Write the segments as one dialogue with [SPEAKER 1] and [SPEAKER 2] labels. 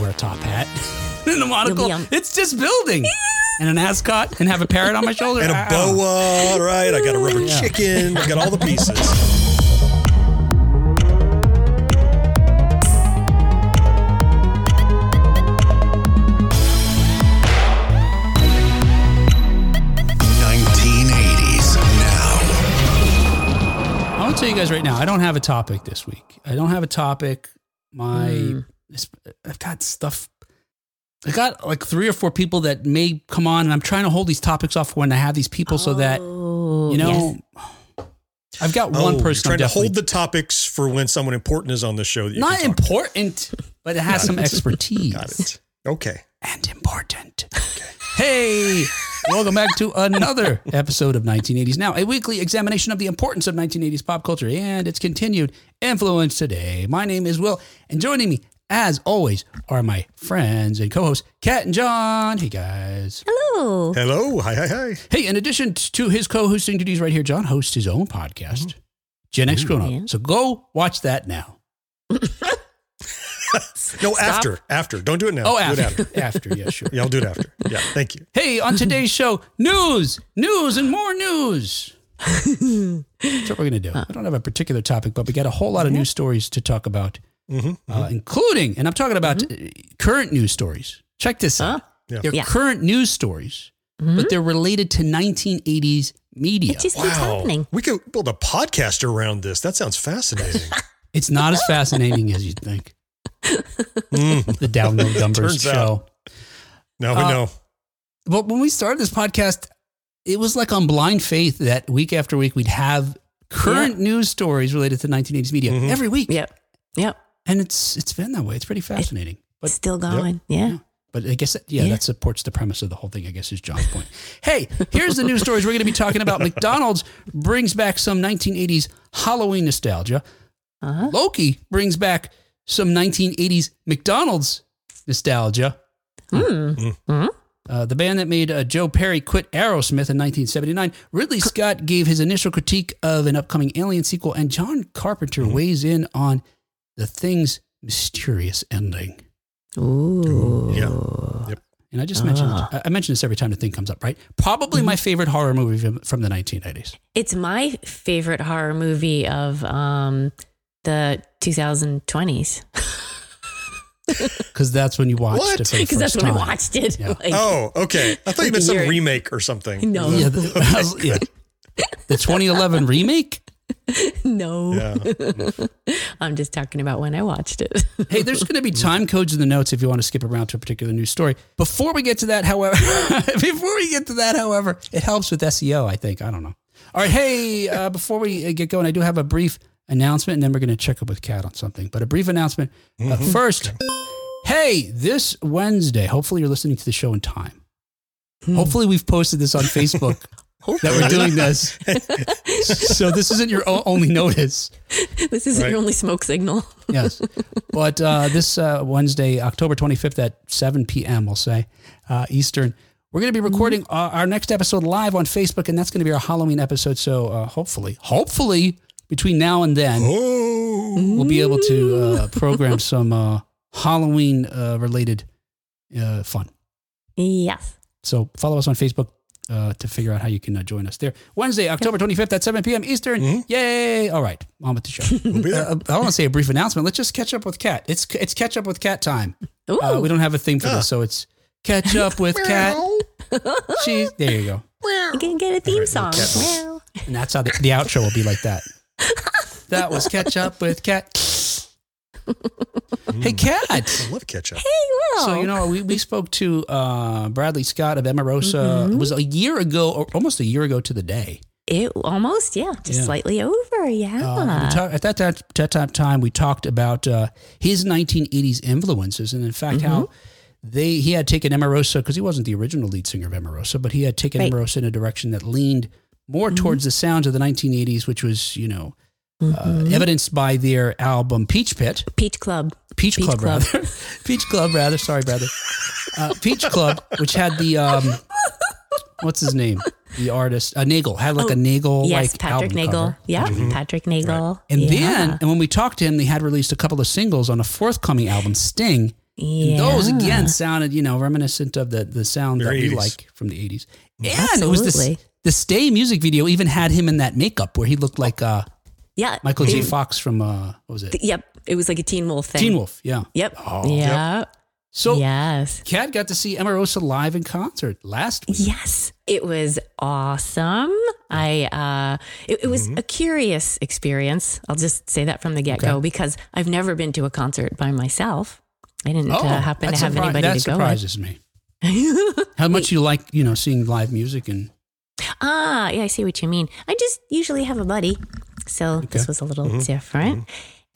[SPEAKER 1] wear a top hat and a monocle.
[SPEAKER 2] on-
[SPEAKER 1] It's just building. and an ascot and have a parrot on my shoulder.
[SPEAKER 3] And a boa, All right? I got a rubber
[SPEAKER 1] Yeah.
[SPEAKER 3] chicken. I got all the pieces.
[SPEAKER 4] Nineteen eighties now.
[SPEAKER 1] I want to tell you guys right now, I don't have a topic this week. I don't have a topic. My,
[SPEAKER 2] Hmm.
[SPEAKER 1] It's- I've got stuff. I got like three or four people that may come on, and I'm trying to hold these topics off when I have these people so that,
[SPEAKER 2] Oh,
[SPEAKER 1] you
[SPEAKER 2] yes.
[SPEAKER 1] know, I've got
[SPEAKER 3] Oh,
[SPEAKER 1] one
[SPEAKER 3] you're
[SPEAKER 1] person.
[SPEAKER 3] trying to hold the topics for when someone important is on the show. That you
[SPEAKER 1] not
[SPEAKER 3] can talk to.
[SPEAKER 1] important, but it has some expertise.
[SPEAKER 3] Got it. Okay.
[SPEAKER 1] and important. Hey, welcome back to another episode of 1980s Now, a weekly examination of the importance of 1980s pop culture and its continued influence today. My name is Will, and joining me, as always, are my friends and co-hosts, Kat and Jon. Hey, guys.
[SPEAKER 2] Hello.
[SPEAKER 3] Hello. Hi, hi, hi.
[SPEAKER 1] Hey, in addition to his co-hosting duties right here, Jon hosts his own podcast, Gen X Grown Up.
[SPEAKER 2] yeah.
[SPEAKER 1] So go watch that now.
[SPEAKER 3] No,
[SPEAKER 2] Stop.
[SPEAKER 3] after. After. Don't do it now.
[SPEAKER 1] Oh,
[SPEAKER 3] Do it
[SPEAKER 1] after. after, yeah, sure.
[SPEAKER 3] Yeah, I'll do it after. Yeah, thank you.
[SPEAKER 1] Hey, on today's show, news, news, and more news. That's what we're going to do. I don't have a particular topic, but we got a whole lot of news stories to talk about,
[SPEAKER 3] hmm
[SPEAKER 1] uh, including, and I'm talking about uh, current news stories. Check this out.
[SPEAKER 2] Huh?
[SPEAKER 3] Yeah.
[SPEAKER 1] They're
[SPEAKER 2] Yeah.
[SPEAKER 1] current news stories, but they're related to 1980s media.
[SPEAKER 2] It just keeps
[SPEAKER 3] Wow.
[SPEAKER 2] happening.
[SPEAKER 3] We could build a podcast around this. That sounds fascinating.
[SPEAKER 1] It's not as fascinating as you'd think.
[SPEAKER 3] Mm,
[SPEAKER 1] The Download Numbers
[SPEAKER 3] Turns
[SPEAKER 1] show.
[SPEAKER 3] out. now we
[SPEAKER 1] Uh,
[SPEAKER 3] know.
[SPEAKER 1] But when we started this podcast, it was like on blind faith that week after week we'd have current news stories related to 1980s media
[SPEAKER 3] Mhm.
[SPEAKER 1] every week.
[SPEAKER 2] Yep. Yep.
[SPEAKER 1] And it's it's been that way. It's pretty fascinating. But
[SPEAKER 2] Still going. Yeah.
[SPEAKER 1] but I guess that, yeah,
[SPEAKER 2] Yeah.
[SPEAKER 1] that supports the premise of the whole thing. I guess is Jon's point. hey, here's the news stories we're going to be talking about. McDonald's brings back some 1980s Halloween nostalgia.
[SPEAKER 2] Uh-huh.
[SPEAKER 1] Loki brings back some 1980s McDonald's nostalgia.
[SPEAKER 2] Hmm.
[SPEAKER 1] Uh, the band that made uh, Joe Perry quit Aerosmith in 1979. Ridley Scott gave his initial critique of an upcoming Alien sequel, and John Carpenter weighs in on the thing's mysterious ending.
[SPEAKER 2] Ooh.
[SPEAKER 3] Yeah. Yep.
[SPEAKER 1] And I just mentioned
[SPEAKER 2] Ah.
[SPEAKER 1] I- I mention this every time the thing comes up, right? Probably my favorite horror movie from, from the 1980s.
[SPEAKER 2] It's my favorite horror movie of um, the 2020s
[SPEAKER 1] Because that's when you watched
[SPEAKER 3] What?
[SPEAKER 1] it
[SPEAKER 2] because
[SPEAKER 1] first
[SPEAKER 2] that's when
[SPEAKER 1] time.
[SPEAKER 2] I watched it.
[SPEAKER 1] Yeah.
[SPEAKER 2] Like,
[SPEAKER 3] Oh, okay. I thought you meant some remake or something.
[SPEAKER 2] No.
[SPEAKER 1] Yeah, the, yeah. the 2011 remake.
[SPEAKER 2] no.
[SPEAKER 3] Yeah.
[SPEAKER 2] I'm just talking about when I watched it.
[SPEAKER 1] Hey, there's going to be time codes in the notes if you want to skip around to a particular news story. Before we get to that, however, before we get to that, however, it helps with SEO. I think I don't know. All right, hey, uh, before we uh, get going, I do have a brief announcement, and then we're going to check up with Kat on something. But a brief announcement uh, first. Hey, this Wednesday, hopefully you're listening to the show in time. Hopefully we've posted this on Facebook that we're doing this. so this isn't your only notice.
[SPEAKER 2] this isn't
[SPEAKER 3] Right.
[SPEAKER 2] your only smoke signal.
[SPEAKER 1] Yes. But uh, this uh, Wednesday, October 25th at 7 p.m., we'll say, uh, Eastern, we're going to be recording uh, our next episode live on Facebook, and that's going to be our Halloween episode. So uh, hopefully, hopefully, between now and then,
[SPEAKER 3] Oh.
[SPEAKER 1] we'll be able to uh, program some uh, Halloween uh, related uh, fun.
[SPEAKER 2] Yes.
[SPEAKER 1] So follow us on Facebook uh, to figure out how you can uh, join us there. Wednesday, October 25th at 7 p.m. Eastern. Yay. All right. On with the show.
[SPEAKER 3] We'll be there.
[SPEAKER 1] Uh, I want to say a brief announcement. Let's just catch up with Kat. It's it's catch up with Kat time.
[SPEAKER 2] Ooh.
[SPEAKER 1] Uh, we don't have a theme for
[SPEAKER 3] Ah.
[SPEAKER 1] this, so it's catch up with Kat. She's there. You go.
[SPEAKER 2] you can get a theme
[SPEAKER 3] Right,
[SPEAKER 2] song.
[SPEAKER 3] cat noise.
[SPEAKER 1] And that's how the, the outro will be like that. that was catch up with Kat. Hey, Kat.
[SPEAKER 3] I love ketchup.
[SPEAKER 2] Hey, Will.
[SPEAKER 1] So you know, we, we spoke to uh, Bradley Scott of Emarosa. It was a year ago, or almost a year ago to the day.
[SPEAKER 2] it almost, yeah, just
[SPEAKER 1] Yeah.
[SPEAKER 2] slightly over. Yeah.
[SPEAKER 1] Uh, talk, at that, time, that time, time, we talked about uh, his 1980s influences, and in fact, how
[SPEAKER 2] Mm-hmm.
[SPEAKER 1] they he had taken Emarosa because he wasn't the original lead singer of Emarosa, but he had taken
[SPEAKER 2] Right. Mm-hmm.
[SPEAKER 1] In a direction that leaned more towards the sounds of the 1980s, which was you know uh, evidenced by their album Peach Pit,
[SPEAKER 2] Peach Club.
[SPEAKER 1] Peach,
[SPEAKER 2] Peach
[SPEAKER 1] Club,
[SPEAKER 2] Club.
[SPEAKER 1] rather, Peach Club rather. Sorry, brother. Uh, Peach Club, which had the um, what's his name, the artist uh, Nagel had like a Nagel
[SPEAKER 2] Oh, Yes,
[SPEAKER 1] like
[SPEAKER 2] Patrick
[SPEAKER 1] album
[SPEAKER 2] Nagel.
[SPEAKER 1] cover.
[SPEAKER 2] Yeah, Patrick Nagel.
[SPEAKER 1] And
[SPEAKER 2] yeah.
[SPEAKER 1] then, and when we talked to him, they had released a couple of singles on a forthcoming album, Sting.
[SPEAKER 2] Yeah.
[SPEAKER 1] Those again sounded, you know, reminiscent of the the sound
[SPEAKER 3] Very
[SPEAKER 1] that we
[SPEAKER 3] 80s.
[SPEAKER 1] like from the eighties. And it was this the Stay music video even had him in that makeup where he looked like uh,
[SPEAKER 2] Yeah.
[SPEAKER 1] Michael J.
[SPEAKER 2] It-
[SPEAKER 1] Fox from uh, what was it?
[SPEAKER 2] Yep. It was like a Teen Wolf thing.
[SPEAKER 1] Teen Wolf. Yeah.
[SPEAKER 2] Yep.
[SPEAKER 1] Oh,
[SPEAKER 2] yeah.
[SPEAKER 1] So
[SPEAKER 2] yes.
[SPEAKER 1] Kat got to see Emarosa live in concert last week.
[SPEAKER 2] Yes. It was awesome. I uh it, it was a curious experience. I'll just say that from the get go
[SPEAKER 1] Mm-hmm. Okay.
[SPEAKER 2] because I've never been to a concert by myself. I didn't uh, happen to have
[SPEAKER 1] surpri-
[SPEAKER 2] anybody
[SPEAKER 1] that
[SPEAKER 2] to go That
[SPEAKER 1] surprises me. How much do you like, you know, seeing live music and
[SPEAKER 2] ah, yeah, I see what you mean. I just usually have a buddy. So this was a little different.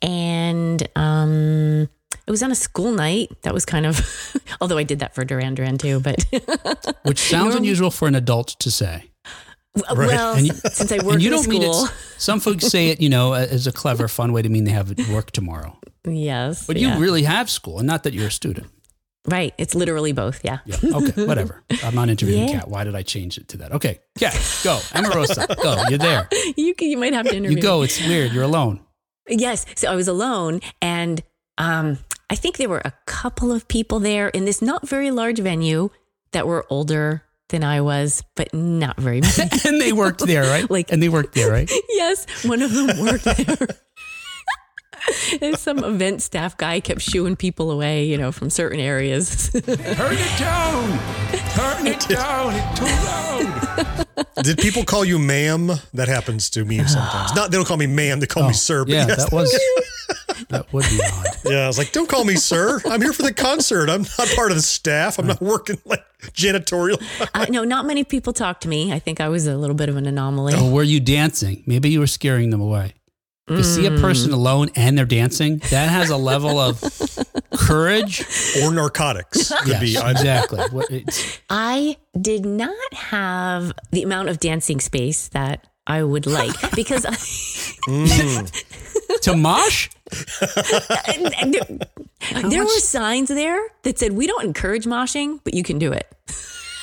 [SPEAKER 2] And um it was on a school night. That was kind of although I did that for Duran Duran too, but
[SPEAKER 1] which sounds unusual for an adult to say.
[SPEAKER 2] well,
[SPEAKER 1] And you-
[SPEAKER 2] since I work
[SPEAKER 1] and you
[SPEAKER 2] in
[SPEAKER 1] don't mean
[SPEAKER 2] school.
[SPEAKER 1] it. Some folks say it, you know, as a clever, fun way to mean they have work tomorrow.
[SPEAKER 2] Yes.
[SPEAKER 1] But
[SPEAKER 2] yeah.
[SPEAKER 1] you really have school, and not that you're a student.
[SPEAKER 2] Right. It's literally both. Yeah.
[SPEAKER 1] Yeah. Okay. Whatever. I'm not interviewing
[SPEAKER 2] Yeah.
[SPEAKER 1] Kat. Why did I change it to that? Okay. Kat, go. Emarosa, go. You're there.
[SPEAKER 2] You can, you might have to interview.
[SPEAKER 1] You go. It's weird. You're alone.
[SPEAKER 2] Yes. So I was alone and um I think there were a couple of people there in this not very large venue that were older than I was, but not very many.
[SPEAKER 1] and they worked there, right?
[SPEAKER 2] Like-
[SPEAKER 1] and they worked there, right?
[SPEAKER 2] yes, one of them worked there. And some event staff guy kept shooing people away, you know, from certain areas.
[SPEAKER 1] Turn it down. Turn it down. It's too loud.
[SPEAKER 3] Did people call you ma'am? That happens to me sometimes. Not they don't call me ma'am, they call me sir. But
[SPEAKER 1] Oh, Yeah,
[SPEAKER 3] yes,
[SPEAKER 1] that was. That would be odd.
[SPEAKER 3] yeah, I was like, don't call me sir. I'm here for the concert. I'm not part of the staff. I'm not working like janitorial.
[SPEAKER 2] uh, no, not many people talked to me. I think I was a little bit of an anomaly.
[SPEAKER 1] Or were you dancing? Maybe you were scaring them away. To see a person mm. alone and they're dancing, that has a level of courage.
[SPEAKER 3] or narcotics. Could
[SPEAKER 1] Yes,
[SPEAKER 3] be.
[SPEAKER 1] Exactly. What-
[SPEAKER 2] I did not have the amount of dancing space that I would like because I, mm.
[SPEAKER 1] to mosh?
[SPEAKER 2] and- and there, there were signs there that said we don't encourage moshing, but you can do it.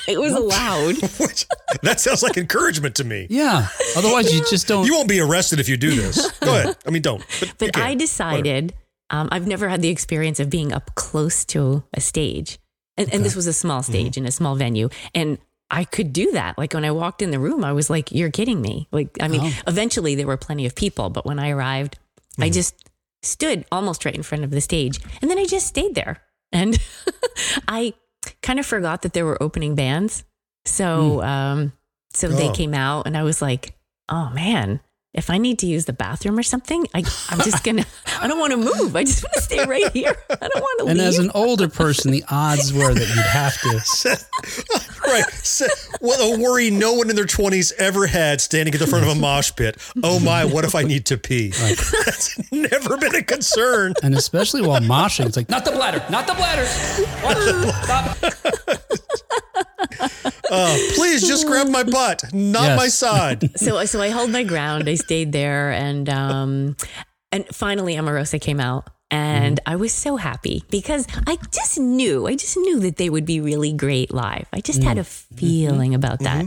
[SPEAKER 2] It was allowed.
[SPEAKER 3] which, that sounds like encouragement to me.
[SPEAKER 1] Yeah. Otherwise, you just don't.
[SPEAKER 3] You won't be arrested if you do this. Go ahead. I mean, don't. But,
[SPEAKER 2] But. I decided um, I've never had the experience of being up close to a stage, and, and this was a small stage in a small venue, and I could do that. Like when I walked in the room, I was like, "You're kidding me!" Like I mean,
[SPEAKER 1] Oh.
[SPEAKER 2] eventually there were plenty of people, but when I arrived, I just stood almost right in front of the stage, and then I just stayed there, and I kind of forgot that there were opening bands, so um, so they
[SPEAKER 3] Oh.
[SPEAKER 2] came out, and I was like, "Oh man." If I need to use the bathroom or something, I, I'm just gonna. I don't want to move. I just want to stay right here. I don't want to
[SPEAKER 1] and
[SPEAKER 2] leave.
[SPEAKER 1] as an older person, the odds were that you'd have to.
[SPEAKER 3] right. So, what a worry no one in their 20s ever had standing at the front of a mosh pit. Oh my, what if I need to pee? That's never been a concern.
[SPEAKER 1] And especially while moshing, it's like, not the bladder, not the bladder. Watch, stop.
[SPEAKER 3] Uh, please just grab my butt, not
[SPEAKER 1] Yes.
[SPEAKER 3] my side.
[SPEAKER 2] so so I held my ground. I stayed there, and um, and finally Emarosa came out, and I was so happy because I just knew, I just knew that they would be really great live. I just had a feeling about that.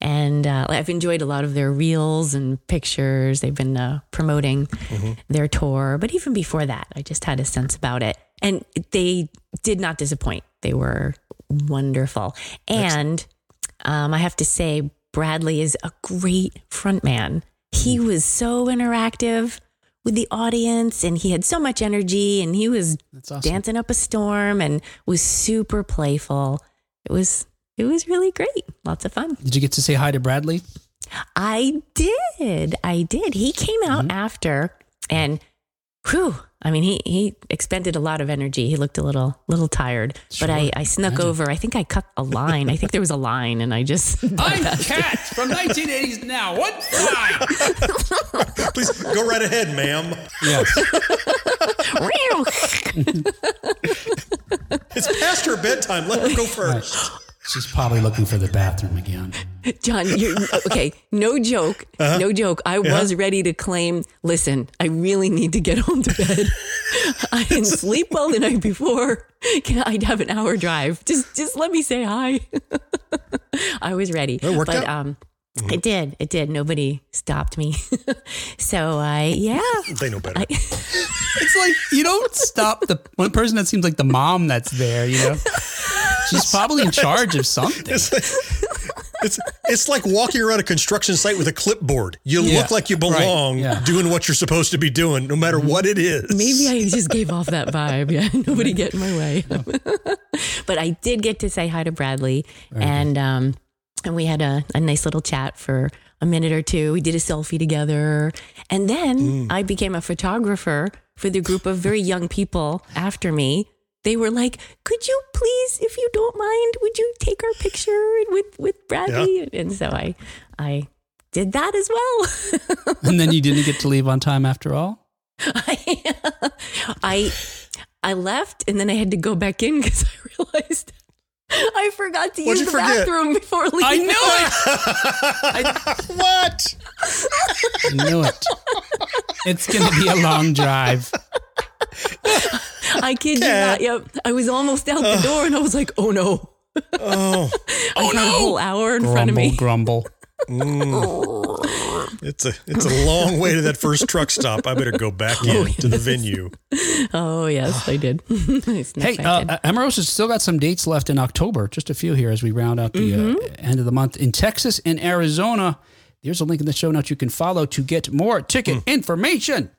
[SPEAKER 2] And uh, I've enjoyed a lot of their reels and pictures. They've been uh, promoting their tour, but even before that, I just had a sense about it. And they did not disappoint. They were wonderful. And um, I have to say, Bradley is a great frontman. He was so interactive with the audience and he had so much energy and he was
[SPEAKER 1] awesome.
[SPEAKER 2] dancing up a storm and was super playful. It was it was really great. Lots of fun.
[SPEAKER 1] Did you get to say hi to Bradley?
[SPEAKER 2] I did. I did. He came out after and whew, I mean he he expended a lot of energy. He looked a little little tired. But I, I snuck over. I think I cut a line. I think there was a line and I just
[SPEAKER 1] I'm Kat from 1980s now. What time?
[SPEAKER 3] Please go right ahead, ma'am.
[SPEAKER 1] Yes.
[SPEAKER 3] It's past her bedtime. Let her go first.
[SPEAKER 1] She's probably looking for the bathroom again.
[SPEAKER 2] Jon, you're okay. No joke. No joke. I was ready to claim, listen, I really need to get home to bed. I didn't sleep well the night before. Can I'd have an hour drive. Just just let me say hi. I was ready.
[SPEAKER 3] It worked
[SPEAKER 2] but
[SPEAKER 3] out.
[SPEAKER 2] um It did. It did. Nobody stopped me. so I, yeah.
[SPEAKER 3] They know better.
[SPEAKER 1] It's like you don't stop the one person that seems like the mom that's there. You know, she's probably in charge of something.
[SPEAKER 3] It's like, it's, it's like walking around a construction site with a clipboard. You
[SPEAKER 1] Yeah,
[SPEAKER 3] look like you
[SPEAKER 1] right,
[SPEAKER 3] belong
[SPEAKER 1] yeah.
[SPEAKER 3] doing what you're supposed to be doing, no matter what it is.
[SPEAKER 2] Maybe I just gave off that vibe. Yeah, nobody get in my way. but I did get to say hi to Bradley, and um, and we had a, a nice little chat for a minute or two. We did a selfie together, and then mm. I became a photographer for the group of very young people after me. They were like, "Could you please, if you don't mind, would you take our picture with with Bradley?" And so I I did that as well.
[SPEAKER 1] And then you didn't get to leave on time after all.
[SPEAKER 2] I, I I left and then I had to go back in because I realized I forgot to
[SPEAKER 3] What'd
[SPEAKER 2] use the
[SPEAKER 3] forget?
[SPEAKER 2] bathroom before leaving.
[SPEAKER 1] I knew it.
[SPEAKER 3] what?
[SPEAKER 1] I knew it. It's gonna be a long drive.
[SPEAKER 2] I kid you not. Yep. I was almost out the door and I was like, oh no.
[SPEAKER 3] Oh,
[SPEAKER 2] I oh, got a whole hour in front of
[SPEAKER 1] Grumble,
[SPEAKER 2] me.
[SPEAKER 1] grumble. Mm.
[SPEAKER 3] it's a it's a long way to that first truck stop. I better go back in to the venue.
[SPEAKER 2] Oh yes, I did.
[SPEAKER 1] Hey,
[SPEAKER 2] back
[SPEAKER 1] uh,
[SPEAKER 2] in.
[SPEAKER 1] uh, Emeros has still got some dates left in October. Just a few here as we round out the
[SPEAKER 2] Mm-hmm.
[SPEAKER 1] uh, end of the month in Texas and Arizona. There's a link in the show notes you can follow to get more ticket information.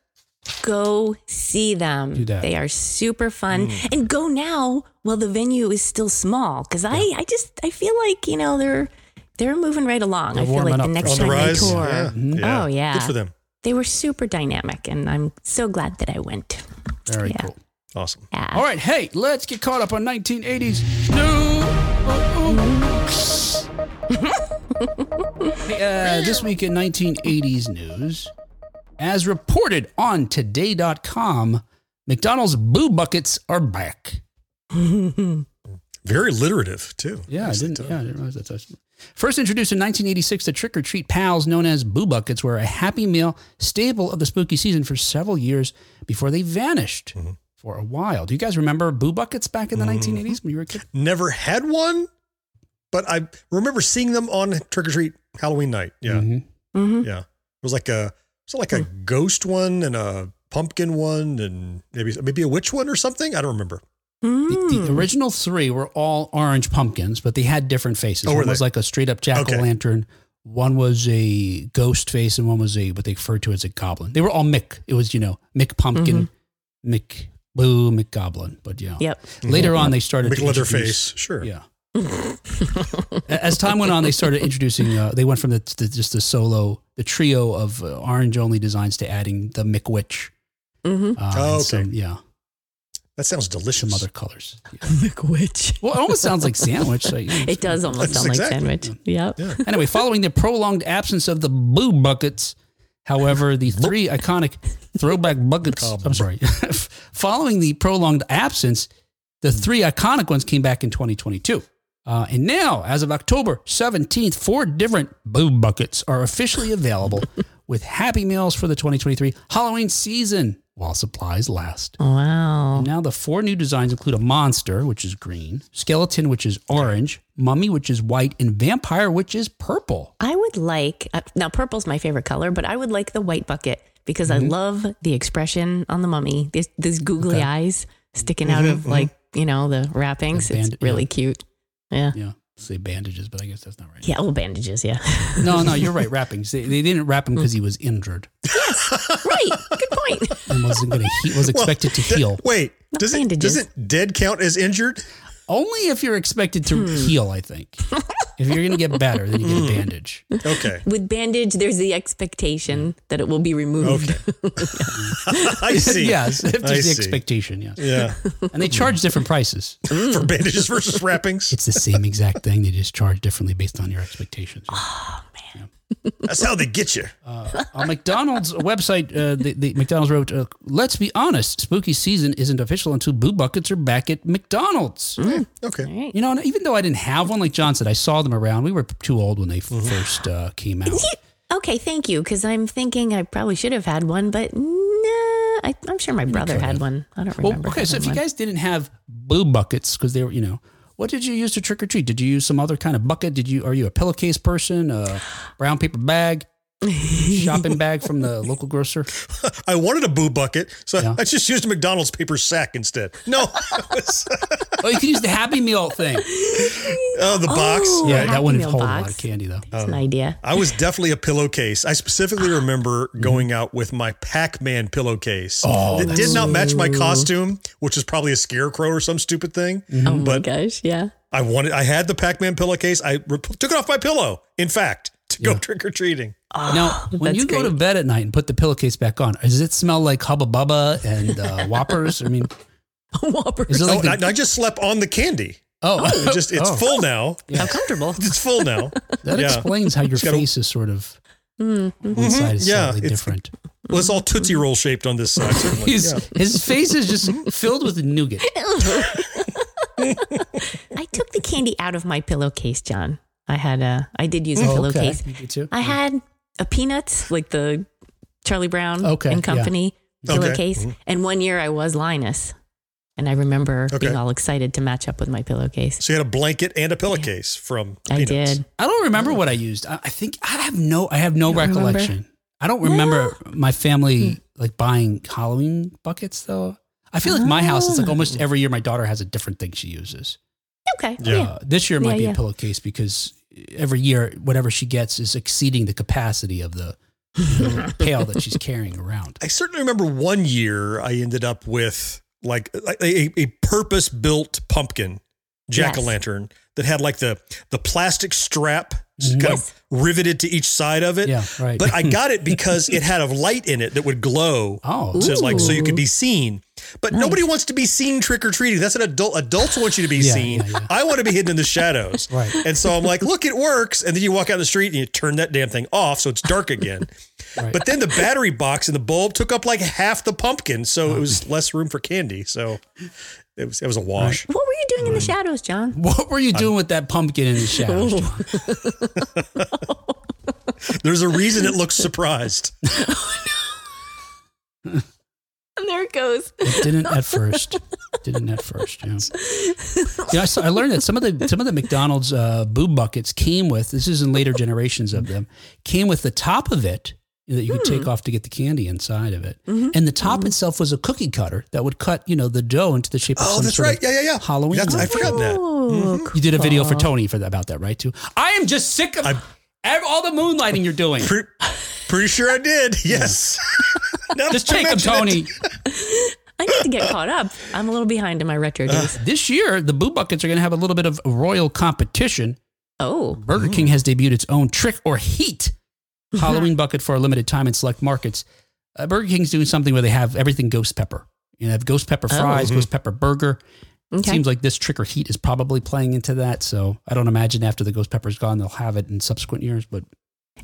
[SPEAKER 2] go see them.
[SPEAKER 1] Do that.
[SPEAKER 2] They are super fun. And go now while the venue is still small. Cause I, I just I feel like, you know, they're they're moving right along. I feel like the next
[SPEAKER 3] On the
[SPEAKER 2] time they tour.
[SPEAKER 3] Yeah. Yeah.
[SPEAKER 2] Oh yeah.
[SPEAKER 3] Good for them.
[SPEAKER 2] They were super dynamic and I'm so glad that I went.
[SPEAKER 1] Very
[SPEAKER 2] Yeah.
[SPEAKER 1] cool.
[SPEAKER 3] Awesome.
[SPEAKER 2] Yeah.
[SPEAKER 1] All right, hey, let's get caught up on 1980s news. Uh, this week in 1980s news, as reported on Today.com, McDonald's Boo Buckets are back.
[SPEAKER 3] Very alliterative too.
[SPEAKER 1] Yeah, I didn't. Yeah, I didn't realize that's. That's- First introduced in 1986, the trick or treat pals known as Boo Buckets were a Happy Meal staple of the spooky season for several years before they vanished for a while. Do you guys remember Boo Buckets back in the 1980s when you were a kid?
[SPEAKER 3] Never had one, but I remember seeing them on trick or treat Halloween night. Yeah,
[SPEAKER 1] Mhm.
[SPEAKER 2] hmm
[SPEAKER 3] yeah. It was like a was like a ghost one and a pumpkin one and maybe maybe a witch one or something. I don't remember.
[SPEAKER 1] The,
[SPEAKER 2] Mm.
[SPEAKER 1] the original three were all orange pumpkins, but they had different faces.
[SPEAKER 3] Oh,
[SPEAKER 1] one was like a straight up jack o'
[SPEAKER 3] Okay.
[SPEAKER 1] lantern. One was a ghost face, and one was a what they referred to as a goblin. They were all Mick. It was you know McPumpkin, Mick Boo, McGoblin. But yeah,
[SPEAKER 2] Yep.
[SPEAKER 1] later on they started
[SPEAKER 3] Big
[SPEAKER 1] to
[SPEAKER 3] leather
[SPEAKER 1] introduce-
[SPEAKER 3] face. Sure.
[SPEAKER 1] Yeah. As time went on, they started introducing. Uh, they went from the, the just the solo, the trio of uh, orange only designs to adding the McWitch.
[SPEAKER 2] hmm
[SPEAKER 1] Uh,
[SPEAKER 3] Oh, okay.
[SPEAKER 1] some- yeah,
[SPEAKER 3] That sounds
[SPEAKER 1] some
[SPEAKER 3] delicious.
[SPEAKER 1] other colors.
[SPEAKER 2] McWitch.
[SPEAKER 1] Well, it almost sounds like sandwich. So, you know,
[SPEAKER 2] It does almost
[SPEAKER 3] That's
[SPEAKER 2] sound like
[SPEAKER 3] exactly-
[SPEAKER 2] sandwich. Yep.
[SPEAKER 3] Yeah.
[SPEAKER 1] Anyway, following the prolonged absence of the Boo buckets, however, the three iconic throwback buckets. I'm sorry. following the prolonged absence, the three iconic ones came back in 2022. Uh, and now, as of October 17th, four different Boo buckets are officially available with Happy Meals for the 2023 Halloween season while supplies last.
[SPEAKER 2] Wow.
[SPEAKER 1] Now, the four new designs include a monster, which is green, skeleton, which is orange, mummy, which is white, and vampire, which is purple.
[SPEAKER 2] I would like uh, now purple's my favorite color, but I would like the white bucket because I mm-hmm. love the expression on the mummy. These these googly
[SPEAKER 1] Okay.
[SPEAKER 2] eyes sticking out of mm-hmm. like you know the wrappings.
[SPEAKER 1] The
[SPEAKER 2] it's really
[SPEAKER 1] yeah.
[SPEAKER 2] cute. Yeah.
[SPEAKER 1] Yeah, say bandages, but I guess that's not right.
[SPEAKER 2] Yeah. Oh, bandages. Yeah.
[SPEAKER 1] No, no, you're right. Wrappings. They, they didn't wrap him because mm. he was injured
[SPEAKER 2] right. Good point.
[SPEAKER 1] and wasn't going to. He was expected to heal.
[SPEAKER 3] Wait, does it
[SPEAKER 2] bandages.
[SPEAKER 3] doesn't dead count as injured?
[SPEAKER 1] Only if you're expected to hmm. heal. I think. If you're going to get better, then you get a hmm. bandage.
[SPEAKER 3] Okay.
[SPEAKER 2] With bandage, there's the expectation that it will be removed.
[SPEAKER 3] I see.
[SPEAKER 1] yes, if
[SPEAKER 3] I
[SPEAKER 1] there's the
[SPEAKER 3] see.
[SPEAKER 1] expectation. Yes,
[SPEAKER 3] Yeah.
[SPEAKER 1] and they charge different prices.
[SPEAKER 3] For bandages versus wrappings.
[SPEAKER 1] It's the same exact thing. They just charge differently based on your expectations.
[SPEAKER 3] Oh, That's how they get you.
[SPEAKER 1] on McDonald's website, uh, the, the McDonald's wrote, uh, "Let's be honest, spooky season isn't official until Boo Buckets are back at McDonald's."
[SPEAKER 3] Okay.
[SPEAKER 2] All right.
[SPEAKER 1] You know, and even though I didn't have one, like Jon said, I saw them around. We were too old when they first uh, came out.
[SPEAKER 2] Okay, thank you. Because I'm thinking I probably should have had one, but nah, I, I'm sure my brother had one. I don't
[SPEAKER 1] Well,
[SPEAKER 2] remember.
[SPEAKER 1] okay, so if
[SPEAKER 2] having
[SPEAKER 1] you guys didn't have Boo Buckets because they were, you know, What did you use to trick or treat? Did you use some other kind of bucket? Did you are you a pillowcase person? A brown paper bag? Shopping bag from the local grocer?
[SPEAKER 3] I wanted a boo bucket, so
[SPEAKER 1] Yeah.
[SPEAKER 3] I just used a McDonald's paper sack instead. No, it was-
[SPEAKER 1] Oh, you can use the Happy Meal thing.
[SPEAKER 3] oh, the box.
[SPEAKER 2] Oh,
[SPEAKER 1] Yeah,
[SPEAKER 2] Happy
[SPEAKER 1] that wouldn't
[SPEAKER 2] Meal
[SPEAKER 1] hold a lot of candy though.
[SPEAKER 2] That's an oh. idea.
[SPEAKER 3] I was definitely a pillowcase. I specifically ah. remember mm-hmm. going out with my Pac-Man pillowcase.
[SPEAKER 1] Oh,
[SPEAKER 3] it did not match my costume, which is probably a scarecrow or some stupid thing. Mm-hmm.
[SPEAKER 2] Oh my
[SPEAKER 3] But
[SPEAKER 2] gosh, yeah.
[SPEAKER 3] I wanted. I had the Pac-Man pillowcase. I re- took it off my pillow. In fact, to go
[SPEAKER 1] Yeah.
[SPEAKER 3] trick or treating.
[SPEAKER 1] Now, when
[SPEAKER 2] that's
[SPEAKER 1] you go to bed at night and put the pillowcase back on, does it smell like Hubba Bubba and uh, Whoppers? I mean,
[SPEAKER 2] Whoppers.
[SPEAKER 1] is it
[SPEAKER 3] Oh,
[SPEAKER 1] the,
[SPEAKER 3] I, I just slept on the candy.
[SPEAKER 1] oh,
[SPEAKER 3] It just it's
[SPEAKER 1] Oh.
[SPEAKER 3] full now.
[SPEAKER 2] How comfortable.
[SPEAKER 3] It's full now.
[SPEAKER 1] that
[SPEAKER 3] yeah.
[SPEAKER 1] explains how your
[SPEAKER 3] got a-
[SPEAKER 1] face is sort of
[SPEAKER 2] Mm-hmm.
[SPEAKER 1] one side is
[SPEAKER 3] Yeah,
[SPEAKER 1] slightly
[SPEAKER 3] it's-
[SPEAKER 1] different.
[SPEAKER 3] Well, it's all Tootsie Roll shaped on this side.
[SPEAKER 1] His,
[SPEAKER 3] Yeah.
[SPEAKER 1] his face is just filled with nougat.
[SPEAKER 2] I took the candy out of my pillowcase, Jon. I had a, I did use a
[SPEAKER 1] Oh, okay.
[SPEAKER 2] pillowcase.
[SPEAKER 1] You too?
[SPEAKER 2] I had a peanuts, like the Charlie Brown
[SPEAKER 1] Okay,
[SPEAKER 2] and
[SPEAKER 1] yeah.
[SPEAKER 2] Company
[SPEAKER 3] Okay.
[SPEAKER 2] pillowcase. Mm-hmm. And one year I was Linus. And I remember
[SPEAKER 3] Okay.
[SPEAKER 2] being all excited to match up with my pillowcase.
[SPEAKER 3] So you had a blanket and a pillowcase from.
[SPEAKER 2] I
[SPEAKER 3] Peanuts.
[SPEAKER 2] did.
[SPEAKER 1] I don't remember mm. what I used. I, I think I have no. I have no
[SPEAKER 2] don't remember?
[SPEAKER 1] recollection. I don't remember my family hmm. like buying Halloween buckets though. I feel like my house is like almost oh. every year my daughter has a different thing she uses.
[SPEAKER 2] Okay.
[SPEAKER 3] Yeah.
[SPEAKER 2] Yeah.
[SPEAKER 1] Uh, this year might
[SPEAKER 2] Yeah,
[SPEAKER 1] be
[SPEAKER 2] yeah.
[SPEAKER 1] a pillowcase because every year whatever she gets is exceeding the capacity of the, the pail that she's carrying around.
[SPEAKER 3] I certainly remember one year I ended up with like a, a purpose built pumpkin jack o' lantern that had like the the plastic strap kind
[SPEAKER 2] Yes.
[SPEAKER 3] of riveted to each side of it.
[SPEAKER 1] Yeah, right.
[SPEAKER 3] But I got it because it had a light in it that would glow.
[SPEAKER 1] Oh.
[SPEAKER 3] So like so you could be seen. But nobody wants to be seen trick or treating. That's an adult. Adults want you to be
[SPEAKER 1] Yeah,
[SPEAKER 3] seen.
[SPEAKER 1] yeah, yeah.
[SPEAKER 3] I want to be hidden in the shadows.
[SPEAKER 1] Right.
[SPEAKER 3] And so I'm like, look, it works. And then you walk out the street and you turn that damn thing off, so it's dark again.
[SPEAKER 1] Right.
[SPEAKER 3] But then the battery box and the bulb took up like half the pumpkin, so it was less room for candy. So it was it was a wash.
[SPEAKER 2] What were you doing in the shadows, Jon?
[SPEAKER 1] what were you doing with that pumpkin in the oh. shadows? Jon?
[SPEAKER 3] There's a reason it looks surprised.
[SPEAKER 2] And there it goes.
[SPEAKER 1] It didn't at first. Didn't at first. Yeah. Yeah, I, saw, I learned that some of the some of the McDonald's uh, boo buckets came with. This is in later generations of them. Came with the top of it that you could take hmm. off to get the candy inside of it, mm-hmm. and the top mm-hmm. itself was a cookie cutter that would cut you know the dough into the shape of
[SPEAKER 3] Oh,
[SPEAKER 1] some
[SPEAKER 3] that's
[SPEAKER 1] sort
[SPEAKER 3] right.
[SPEAKER 1] of
[SPEAKER 3] Yeah, yeah, yeah.
[SPEAKER 1] Halloween.
[SPEAKER 3] That's, I'd forgotten that.
[SPEAKER 2] Oh,
[SPEAKER 1] you did a video for Tony for that, about that, right? Too. I am just sick of ev- all the moonlighting you're doing.
[SPEAKER 3] Pre- pretty sure I did. Yes. Now
[SPEAKER 1] Just
[SPEAKER 3] that you
[SPEAKER 1] take them. Tony.
[SPEAKER 2] I need to get caught up. I'm a little behind in my retro days.
[SPEAKER 1] This year, the boo buckets are going to have a little bit of royal competition.
[SPEAKER 2] oh,
[SPEAKER 1] Burger King has debuted its own Trick or Heat Halloween bucket for a limited time in select markets. Uh, Burger King's doing something where they have everything ghost pepper. You know, they have ghost pepper fries, ghost pepper burger. It
[SPEAKER 2] Okay.
[SPEAKER 1] seems like this Trick or Heat is probably playing into that. So I don't imagine after the ghost pepper's gone, they'll have it in subsequent years. But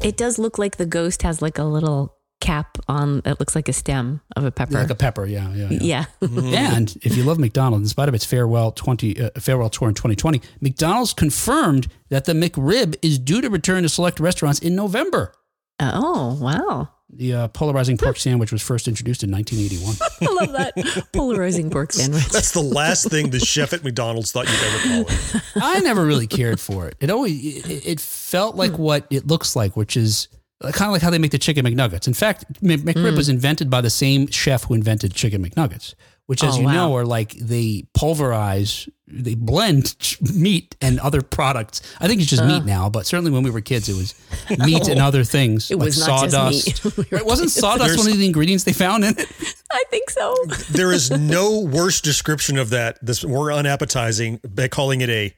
[SPEAKER 2] it does look like the ghost has like a little cap on. It looks like a stem of a pepper.
[SPEAKER 1] like a pepper, yeah, yeah. yeah.
[SPEAKER 2] yeah.
[SPEAKER 1] And if you love McDonald's, in spite of its farewell twenty uh, farewell tour in 2020, McDonald's confirmed that the McRib is due to return to select restaurants in November.
[SPEAKER 2] oh, wow.
[SPEAKER 1] The uh, polarizing pork sandwich was first introduced in 1981.
[SPEAKER 2] I love that polarizing pork sandwich.
[SPEAKER 3] That's the last thing the chef at McDonald's thought you'd ever call it.
[SPEAKER 1] I never really cared for it. It always it, it felt like hmm. what it looks like, which is uh, kind of like how they make the chicken McNuggets. In fact, Mc- McRib hmm. was invented by the same chef who invented chicken McNuggets, which, as
[SPEAKER 2] Oh,
[SPEAKER 1] you
[SPEAKER 2] wow.
[SPEAKER 1] know, are like they pulverize, they blend meat and other products. I think it's just meat now, but certainly when we were kids, it was meat and other things.
[SPEAKER 2] It
[SPEAKER 1] like
[SPEAKER 2] was not just
[SPEAKER 1] sawdust.
[SPEAKER 2] meat.
[SPEAKER 1] Right, Wasn't sawdust one of the ingredients they found in it?
[SPEAKER 2] I think so.
[SPEAKER 3] There is no worse description of that that's more unappetizing by calling it a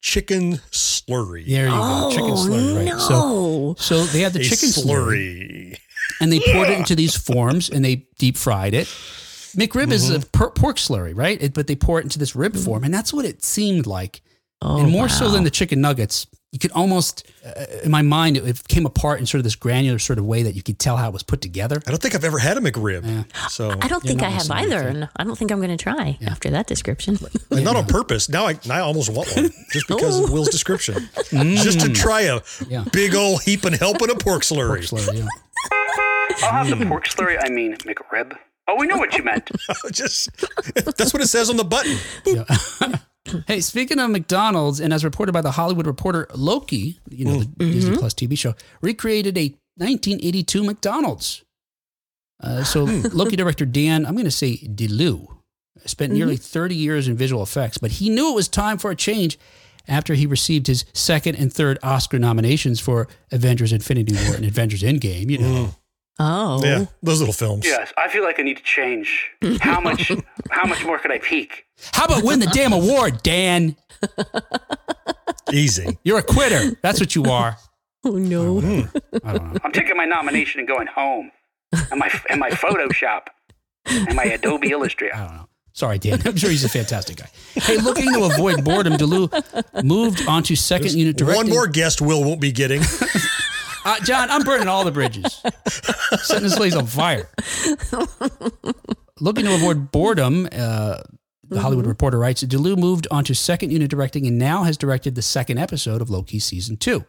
[SPEAKER 3] chicken slurry.
[SPEAKER 1] There you
[SPEAKER 2] Oh,
[SPEAKER 1] go, chicken slurry. Right. So,
[SPEAKER 2] no.
[SPEAKER 1] so they had the
[SPEAKER 3] A
[SPEAKER 1] chicken slurry.
[SPEAKER 3] slurry.
[SPEAKER 1] and they poured it into these forms and they deep fried it. McRib is a per- pork slurry, right? It, but they pour it into this rib form, and that's what it seemed like.
[SPEAKER 2] Oh,
[SPEAKER 1] and more so than the chicken nuggets, you could almost, uh, in my mind, it, it came apart in sort of this granular sort of way that you could tell how it was put together.
[SPEAKER 3] I don't think I've ever had a McRib. So
[SPEAKER 2] I don't think I have either. And I don't think I'm going to try after that description.
[SPEAKER 3] and not on purpose. Now I now I almost want one just because of Will's description.
[SPEAKER 1] Mm.
[SPEAKER 3] Just to try a
[SPEAKER 1] Yeah.
[SPEAKER 3] big old heap and helping a pork slurry.
[SPEAKER 1] Slurry, yeah.
[SPEAKER 4] I'll have the pork slurry. I mean, McRib. Oh, we know what you meant.
[SPEAKER 3] just that's what it says on the button.
[SPEAKER 1] Hey, speaking of McDonald's, and as reported by the Hollywood Reporter, Loki, you know, the mm-hmm. Disney Plus TV show, recreated a 1982 McDonald's. Uh, so hmm. Loki director Dan, I'm going to say DeLeeuw, spent nearly mm-hmm. 30 years in visual effects, but he knew it was time for a change after he received his second and third Oscar nominations for Avengers Infinity War and Avengers Endgame. You know, mm.
[SPEAKER 2] Oh.
[SPEAKER 3] Yeah, those little films.
[SPEAKER 4] Yes, I feel like I need to change. How much? how much more could I peak?
[SPEAKER 1] how about win the damn award, Dan?
[SPEAKER 3] Easy.
[SPEAKER 1] You're a quitter. That's what you are.
[SPEAKER 2] Oh no.
[SPEAKER 1] I don't know.
[SPEAKER 4] I'm taking my nomination and going home. And my and my Photoshop and my Adobe Illustrator.
[SPEAKER 1] I don't know. Sorry, Dan. I'm sure he's a fantastic guy. Hey, looking to avoid boredom, DeLeeuw moved onto second unit directing.
[SPEAKER 3] One more guest Will won't be getting.
[SPEAKER 1] Uh, John, I'm burning all the bridges. Setting this place on fire. Looking to avoid boredom, uh, the Hollywood Reporter writes, DeLeeuw moved onto second unit directing and now has directed the second episode of Loki season two.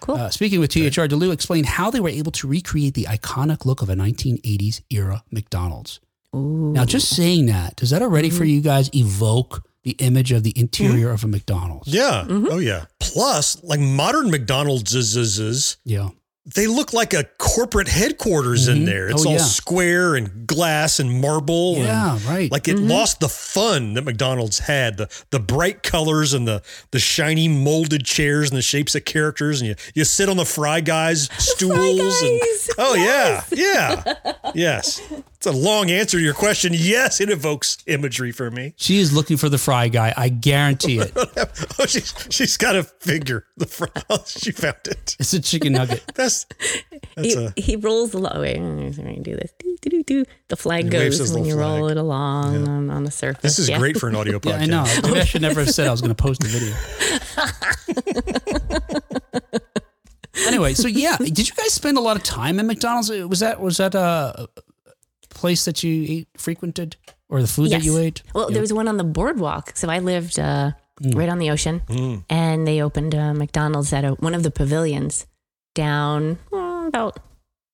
[SPEAKER 2] Cool.
[SPEAKER 1] Uh, speaking with THR, DeLeeuw explained how they were able to recreate the iconic look of a 1980s era McDonald's.
[SPEAKER 2] Ooh.
[SPEAKER 1] Now, just saying that, does that already for you guys evoke the image of the interior of a McDonald's?
[SPEAKER 3] Yeah. Oh yeah. Plus, like modern McDonald's is, is, is
[SPEAKER 1] Yeah.
[SPEAKER 3] They look like a corporate headquarters in mm-hmm. there. It's
[SPEAKER 1] Oh,
[SPEAKER 3] all
[SPEAKER 1] yeah.
[SPEAKER 3] square and glass and marble. and
[SPEAKER 1] Yeah, right.
[SPEAKER 3] Like it mm-hmm. lost the fun that McDonald's had. The the bright colors and the the shiny molded chairs and the shapes of characters and you you sit on the fry guys stools and
[SPEAKER 2] Guys.
[SPEAKER 3] Oh yeah. Yeah. yes. It's a long answer to your question. Yes, it evokes imagery for me.
[SPEAKER 1] She is looking for the fry guy. I guarantee it.
[SPEAKER 3] Oh, she's she's got a figure. The fry. She found it.
[SPEAKER 1] It's a chicken nugget.
[SPEAKER 3] That's that's
[SPEAKER 2] He,
[SPEAKER 3] a
[SPEAKER 2] he rolls the lo- wait, I'm gonna do this. Do, do, do, do. The flag goes when you
[SPEAKER 3] little
[SPEAKER 2] roll it along on, on the surface.
[SPEAKER 3] this is
[SPEAKER 2] Yeah.
[SPEAKER 3] great for an audio
[SPEAKER 1] Yeah,
[SPEAKER 3] podcast.
[SPEAKER 1] I know. Maybe I should never have said I was going to post the video. anyway, so yeah, did you guys spend a lot of time in McDonald's? Was that was that a place that you ate frequented, or the food that you ate?
[SPEAKER 2] Well, there was one on the boardwalk. So I lived uh, mm. right on the ocean, mm. and they opened a McDonald's at a, one of the pavilions down uh, about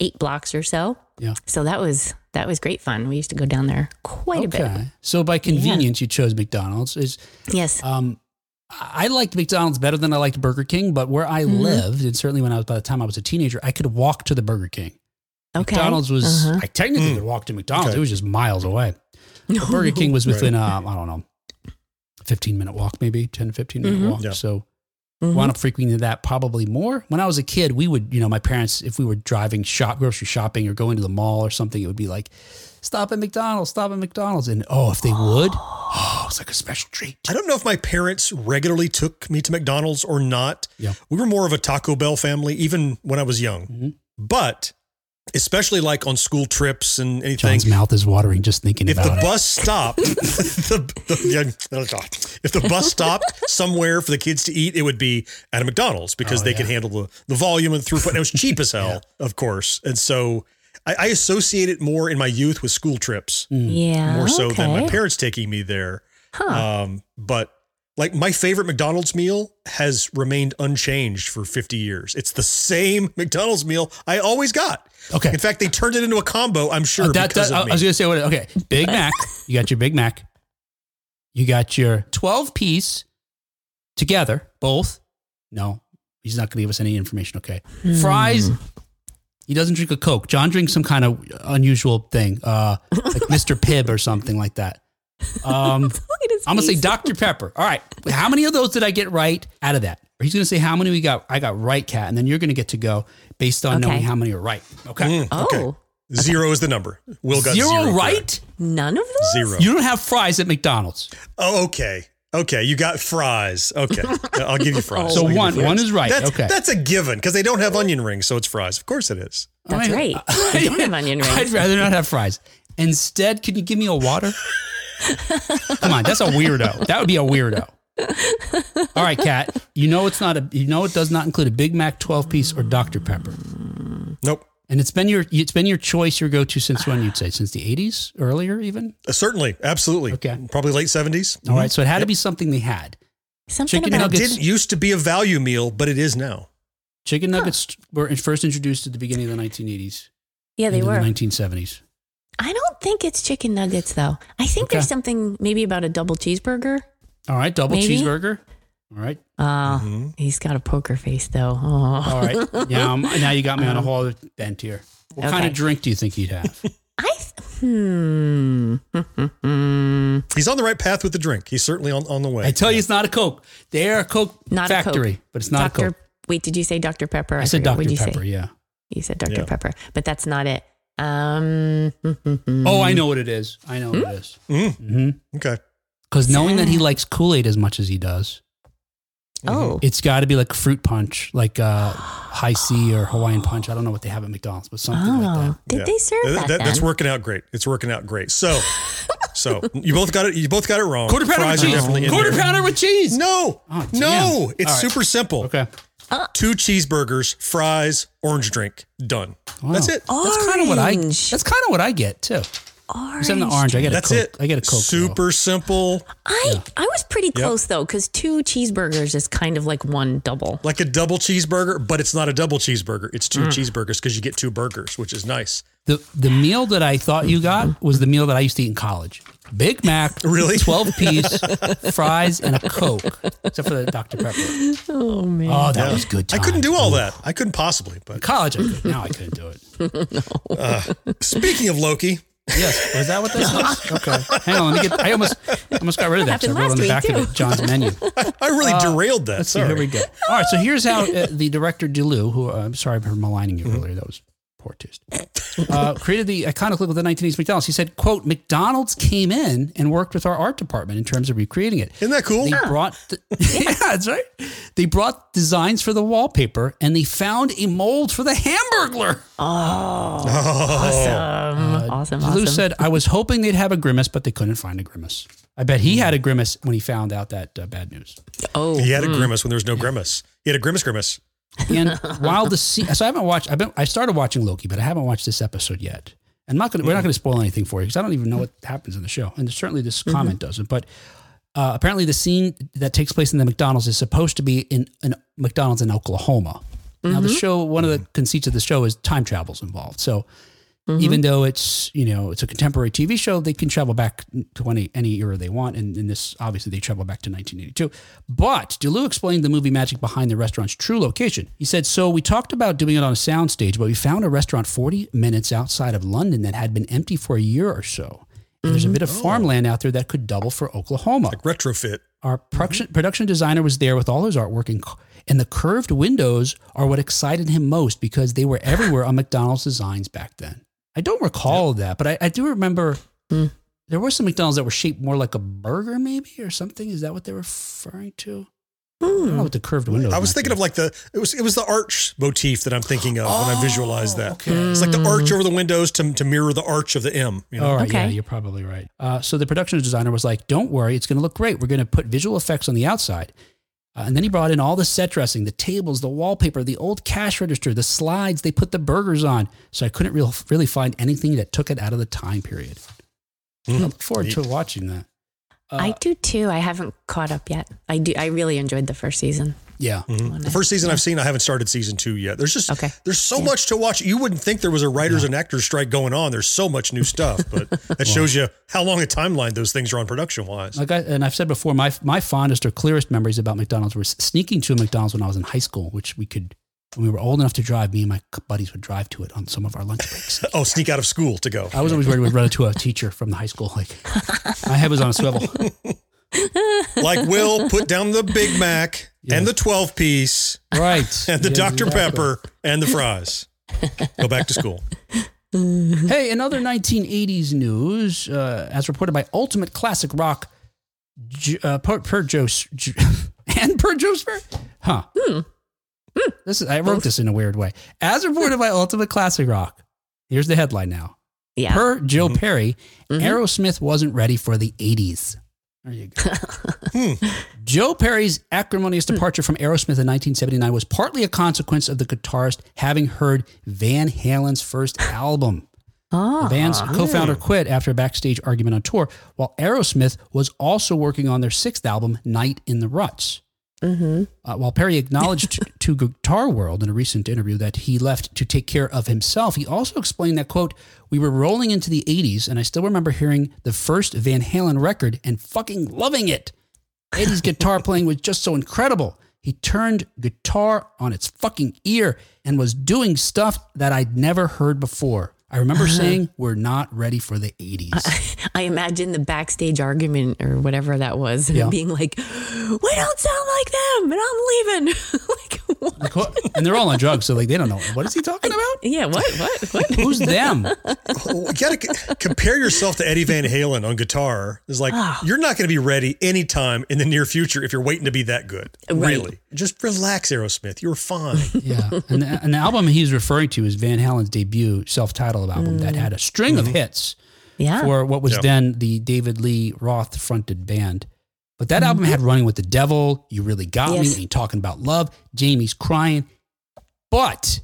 [SPEAKER 2] eight blocks or so.
[SPEAKER 1] Yeah.
[SPEAKER 2] So that was that was great fun. We used to go down there quite a bit.
[SPEAKER 1] So by convenience, you chose McDonald's. Is
[SPEAKER 2] Yes.
[SPEAKER 1] um, I liked McDonald's better than I liked Burger King, but where I
[SPEAKER 2] Mm-hmm.
[SPEAKER 1] lived, and certainly when I was by the time I was a teenager, I could walk to the Burger King.
[SPEAKER 2] Okay.
[SPEAKER 1] McDonald's was
[SPEAKER 2] Uh-huh.
[SPEAKER 1] I technically
[SPEAKER 3] Mm.
[SPEAKER 1] could walk to McDonald's.
[SPEAKER 3] Okay.
[SPEAKER 1] It was just miles away. But Burger King was within uh, I don't know, fifteen minute walk, maybe 10, 15 minute
[SPEAKER 2] Mhm.
[SPEAKER 1] walk.
[SPEAKER 3] Yeah.
[SPEAKER 1] So
[SPEAKER 2] Mhm.
[SPEAKER 1] wound up frequenting that probably more. When I was a kid, we would, you know, my parents, if we were driving shop grocery shopping or going to the mall or something, it would be like, stop at McDonald's, stop at McDonald's. And oh, if they would, oh, it's like a special treat.
[SPEAKER 3] I don't know if my parents regularly took me to McDonald's or not.
[SPEAKER 1] Yeah.
[SPEAKER 3] We were more of a Taco Bell family, even when I was young.
[SPEAKER 1] Mhm.
[SPEAKER 3] But especially like on school trips and anything,
[SPEAKER 1] Jon's mouth is watering just thinking
[SPEAKER 3] if the
[SPEAKER 1] about it.
[SPEAKER 3] bus stopped, the, the, yeah, if the bus stopped somewhere for the kids to eat, it would be at a McDonald's because
[SPEAKER 1] Oh,
[SPEAKER 3] they
[SPEAKER 1] yeah.
[SPEAKER 3] could handle the, the volume and throughput. And it was cheap as hell, of course. And so I, I associate it more in my youth with school trips,
[SPEAKER 2] yeah.
[SPEAKER 3] more so than my parents taking me there.
[SPEAKER 2] Huh.
[SPEAKER 3] Um, but like my favorite McDonald's meal has remained unchanged for 50 years. It's the same McDonald's meal I always got.
[SPEAKER 1] Okay.
[SPEAKER 3] In fact, they turned it into a combo, I'm sure,
[SPEAKER 1] Uh, that,
[SPEAKER 3] because
[SPEAKER 1] that-
[SPEAKER 3] of
[SPEAKER 1] I was going to say, what, okay, Big Mac. You got your Big Mac. You got your 12 piece together, both. No, he's not going to give us any information. Okay. Fries. He doesn't drink a Coke. Jon drinks some kind of unusual thing, uh, like Mr. Pibb or something like that. Um,
[SPEAKER 2] Look at his
[SPEAKER 1] I'm gonna say. Dr. Pepper. All right. How many of those did I get right out of that? Or he's gonna say how many we got. I got right, Kat, and then you're gonna get to go based on
[SPEAKER 2] Okay.
[SPEAKER 1] knowing how many are right. Okay.
[SPEAKER 3] Mm,
[SPEAKER 2] Oh,
[SPEAKER 3] okay. Zero is the number. Will got
[SPEAKER 1] Zero,
[SPEAKER 3] zero,
[SPEAKER 1] right?
[SPEAKER 3] correct.
[SPEAKER 2] none of those.
[SPEAKER 3] Zero.
[SPEAKER 1] You don't have fries at McDonald's.
[SPEAKER 3] Oh, okay. Okay, you got fries. Okay, I'll give you fries.
[SPEAKER 1] So
[SPEAKER 3] I'll
[SPEAKER 1] one-
[SPEAKER 3] fries.
[SPEAKER 1] one is right.
[SPEAKER 3] That's,
[SPEAKER 1] Okay.
[SPEAKER 3] that's a given because they don't have onion rings, so it's fries. Of course it is.
[SPEAKER 2] That's
[SPEAKER 1] I-
[SPEAKER 2] right. They don't have onion rings.
[SPEAKER 1] I'd rather not have fries. Instead, can you give me a water? Come on, that's a weirdo. That would be a weirdo. All right, Kat. You know it's not a. You know it does not include a Big Mac, twelve piece, or Dr Pepper.
[SPEAKER 3] Nope.
[SPEAKER 1] And it's been your it's been your choice, your go to since when you'd say since the eighties, earlier even.
[SPEAKER 3] Uh, certainly, absolutely.
[SPEAKER 1] Okay.
[SPEAKER 3] Probably late 70s.
[SPEAKER 1] All right, so it had to be something they had.
[SPEAKER 2] Something
[SPEAKER 1] Chicken
[SPEAKER 3] And
[SPEAKER 2] about
[SPEAKER 3] it
[SPEAKER 1] nuggets.
[SPEAKER 3] didn't used to be a value meal, but it is now.
[SPEAKER 1] Chicken nuggets were first introduced at the beginning of the 1980s.
[SPEAKER 2] yeah, they were.
[SPEAKER 1] in the 1970s.
[SPEAKER 2] I don't think it's chicken nuggets though. I think there's something maybe about a double cheeseburger.
[SPEAKER 1] All right, double
[SPEAKER 2] Maybe?
[SPEAKER 1] cheeseburger. All right,
[SPEAKER 2] Uh,
[SPEAKER 3] Mm-hmm.
[SPEAKER 2] He's got a poker face though. Oh.
[SPEAKER 1] all right. Yeah, um, now you got me on a whole other bent here. What kind of drink do you think he'd have?
[SPEAKER 2] I hmm.
[SPEAKER 3] He's on the right path with the drink. He's certainly on, on the way.
[SPEAKER 1] I tell you, it's not a Coke. They're a Coke
[SPEAKER 2] Not a Coke.
[SPEAKER 1] factory, but it's not
[SPEAKER 2] Dr.
[SPEAKER 1] a Coke.
[SPEAKER 2] Wait, did you say Dr. Pepper?
[SPEAKER 1] I said
[SPEAKER 2] forget.
[SPEAKER 1] Dr.
[SPEAKER 2] What'd you
[SPEAKER 1] Pepper.
[SPEAKER 2] Say?
[SPEAKER 1] Yeah.
[SPEAKER 2] You said Dr.
[SPEAKER 3] Yeah.
[SPEAKER 2] Pepper, but that's not it. Um.
[SPEAKER 1] Oh, I know what it is. I know what it is.
[SPEAKER 3] Mm, okay.
[SPEAKER 1] Because knowing that he likes Kool Aid as much as he does,
[SPEAKER 2] Oh.
[SPEAKER 1] it's got to be like fruit punch, like uh, Hi-C or Hawaiian punch. I don't know what they have at McDonald's, but something like
[SPEAKER 2] Oh.
[SPEAKER 1] that.
[SPEAKER 2] Did
[SPEAKER 3] Yeah.
[SPEAKER 2] they serve
[SPEAKER 3] That-
[SPEAKER 2] that?
[SPEAKER 3] that- that's
[SPEAKER 2] then?
[SPEAKER 3] working out great. It's working out great. So, so you both got it. You both got it wrong.
[SPEAKER 1] Quarter pounder with
[SPEAKER 3] Fries are
[SPEAKER 1] cheese.
[SPEAKER 3] definitely in
[SPEAKER 1] Quarter
[SPEAKER 3] there.
[SPEAKER 1] pounder with cheese.
[SPEAKER 3] No,
[SPEAKER 1] Oh,
[SPEAKER 3] no, it's
[SPEAKER 1] All right.
[SPEAKER 3] super simple.
[SPEAKER 1] Okay.
[SPEAKER 3] Two cheeseburgers, fries, orange drink, done. That's it.
[SPEAKER 1] That's kind of what I.
[SPEAKER 2] Orange.
[SPEAKER 1] That's kind of what I get too.
[SPEAKER 2] Orange.
[SPEAKER 1] Except in the orange, I get a
[SPEAKER 3] That's
[SPEAKER 1] Coke.
[SPEAKER 3] it.
[SPEAKER 1] I get a Coke. though.
[SPEAKER 3] Super simple,
[SPEAKER 2] I I was pretty close though, because two cheeseburgers is kind of like one double.
[SPEAKER 3] like a double cheeseburger, but it's not a double cheeseburger. It's
[SPEAKER 1] Mm.
[SPEAKER 3] two cheeseburgers because you get two burgers, which is nice.
[SPEAKER 1] The the meal that I thought you got was the meal that I used to eat in college. Big Mac,
[SPEAKER 3] Really?
[SPEAKER 1] twelve piece, fries, and a Coke, except for the Dr Pepper.
[SPEAKER 2] Oh man.
[SPEAKER 1] Oh, that was good.
[SPEAKER 3] I couldn't do all that. I couldn't possibly. But
[SPEAKER 1] College, I could. Now I couldn't do it. No.
[SPEAKER 3] speaking of Loki,
[SPEAKER 1] Yes, was that what this was? Okay, hang on. Let me get. I almost, I almost got rid of that. I
[SPEAKER 2] happened
[SPEAKER 1] wrote on the back
[SPEAKER 2] week,
[SPEAKER 1] of it Jon's menu.
[SPEAKER 3] I really derailed that.
[SPEAKER 1] Uh, Let's see. Here we go. All right. So here's how uh, the director DeLeeuw, who uh, I'm sorry for maligning you earlier, that was poor taste, uh, created the iconic look of the 1980s McDonald's. He said, "quote McDonald's came in and worked with our art department in terms of recreating it.
[SPEAKER 3] Isn't that cool?
[SPEAKER 1] They brought, the, yeah, that's right. They brought designs for the wallpaper and they found a mold for the Hamburglar.
[SPEAKER 2] Oh, awesome. awesome.
[SPEAKER 1] DeLeeuw
[SPEAKER 2] Awesome.
[SPEAKER 1] said, "I was hoping they'd have a grimace, but they couldn't find a grimace. I bet he had a grimace when he found out that uh, bad news."
[SPEAKER 2] oh.
[SPEAKER 3] He had a grimace when there was no grimace. He had a grimace grimace.
[SPEAKER 1] And while the scene, so I haven't watched. I've been. I started watching Loki, but I haven't watched this episode yet. I'm not gonna. We're not gonna spoil anything for you because I don't even know what happens in the show, and certainly this comment doesn't. But uh, apparently, the scene that takes place in the McDonald's is supposed to be in an McDonald's in Oklahoma. Now, the show. One of the conceits of the show is time travels involved. So. Mm-hmm. Even though it's you know it's a contemporary TV show, they can travel back to any any era they want, and in this obviously they travel back to 1982. But DeLeeuw explained the movie magic behind the restaurant's true location. He said, "So we talked about doing it on a soundstage, but we found a restaurant 40 minutes outside of London that had been empty for a year or so. And there's a mm-hmm. bit of oh. farmland out there that could double for Oklahoma.
[SPEAKER 3] Like retrofit.
[SPEAKER 1] Our mm-hmm. production, production designer was there with all his artwork, and, and the curved windows are what excited him most because they were everywhere on McDonald's designs back then. I don't recall that, but I, I do remember hmm. there were some McDonald's that were shaped more like a burger, maybe or something. Is that what they're referring to? I don't hmm. know what the curved windows.
[SPEAKER 3] I was thinking
[SPEAKER 1] be.
[SPEAKER 3] of like the it was it was the arch motif that I'm thinking of when I visualized oh, that.
[SPEAKER 1] okay.
[SPEAKER 3] It's like the hmm. arch over the windows to, to mirror the arch of the M. You know?
[SPEAKER 1] All right, yeah, you're probably right. Uh, so the production designer was like, "Don't worry, it's going to look great. We're going to put visual effects on the outside." Uh, and then he brought in all the set dressing, the tables, the wallpaper, the old cash register, the slides. They put the burgers on, so I couldn't real, really find anything that took it out of the time period. I look forward to watching that.
[SPEAKER 2] I do too. I haven't caught up yet. I do. I really enjoyed the first season.
[SPEAKER 1] Yeah, mm-hmm.
[SPEAKER 3] The first season I've seen, I haven't started season two yet. There's just
[SPEAKER 2] Okay.
[SPEAKER 3] there's so much to watch. You wouldn't think there was a writers and actors strike going on. There's so much new stuff, but that shows you how long a timeline those things are on production wise.
[SPEAKER 1] like I, and I've said before, my my fondest or clearest memories about McDonald's were sneaking to a McDonald's when I was in high school, which we could. When we were old enough to drive, me and my buddies would drive to it on some of our lunch breaks.
[SPEAKER 3] Oh, sneak out of school to go.
[SPEAKER 1] I was always worried we'd run into a teacher from the high school. Like my head was on a swivel.
[SPEAKER 3] Like Will put down the Big Mac and the 12 piece
[SPEAKER 1] Right.
[SPEAKER 3] and the
[SPEAKER 1] Yeah,
[SPEAKER 3] Dr.
[SPEAKER 1] exactly.
[SPEAKER 3] Pepper and the fries. Go back to school.
[SPEAKER 1] Hey, in other 1980s news, uh, as reported by Ultimate Classic Rock, uh, per, per Joe and per Joe Spirit, huh? This is I wrote this in a weird way. As reported by Ultimate Classic Rock, here's the headline now.
[SPEAKER 2] Yeah.
[SPEAKER 1] Per Joe Perry, Aerosmith wasn't ready for the 80s. There you go. Hmm. Joe Perry's acrimonious hmm. departure from Aerosmith in 1979 was partly a consequence of the guitarist having heard Van Halen's first album. Ah. The band's ah. co-founder hmm. quit after a backstage argument on tour, while Aerosmith was also working on their sixth album, Night in the Ruts. Uh, while Perry acknowledged to Guitar World in a recent interview that he left to take care of himself, he also explained that, quote, we were rolling into the 80s and I still remember hearing the first Van Halen record and fucking loving it. Eddie's guitar playing was just so incredible. He turned guitar on its fucking ear and was doing stuff that I'd never heard before. I remember uh-huh. saying, We're not ready for the 80s.
[SPEAKER 2] I imagine the backstage argument or whatever that was,
[SPEAKER 1] Yeah.
[SPEAKER 2] being like, "We don't sound like them, and I'm leaving." like, what?
[SPEAKER 1] And they're all on drugs, so like they don't know. What is he talking about?
[SPEAKER 2] Yeah, what? What? What?
[SPEAKER 1] Who's them?
[SPEAKER 3] Oh, you got to compare yourself to Eddie Van Halen on guitar. It's like oh. you're not going to be ready anytime in the near future if you're waiting to be that good.
[SPEAKER 2] Right.
[SPEAKER 3] Really, just relax, Aerosmith. You're fine.
[SPEAKER 1] Yeah. And the, and the album he's referring to is Van Halen's debut self titled album that had a string of hits
[SPEAKER 2] Yeah.
[SPEAKER 1] for what was
[SPEAKER 3] Yeah.
[SPEAKER 1] then the David Lee Roth fronted band. But that album had Running with the Devil, You Really Got
[SPEAKER 2] Yes.
[SPEAKER 1] Me, Ain't Talking About Love, Jamie's Crying. But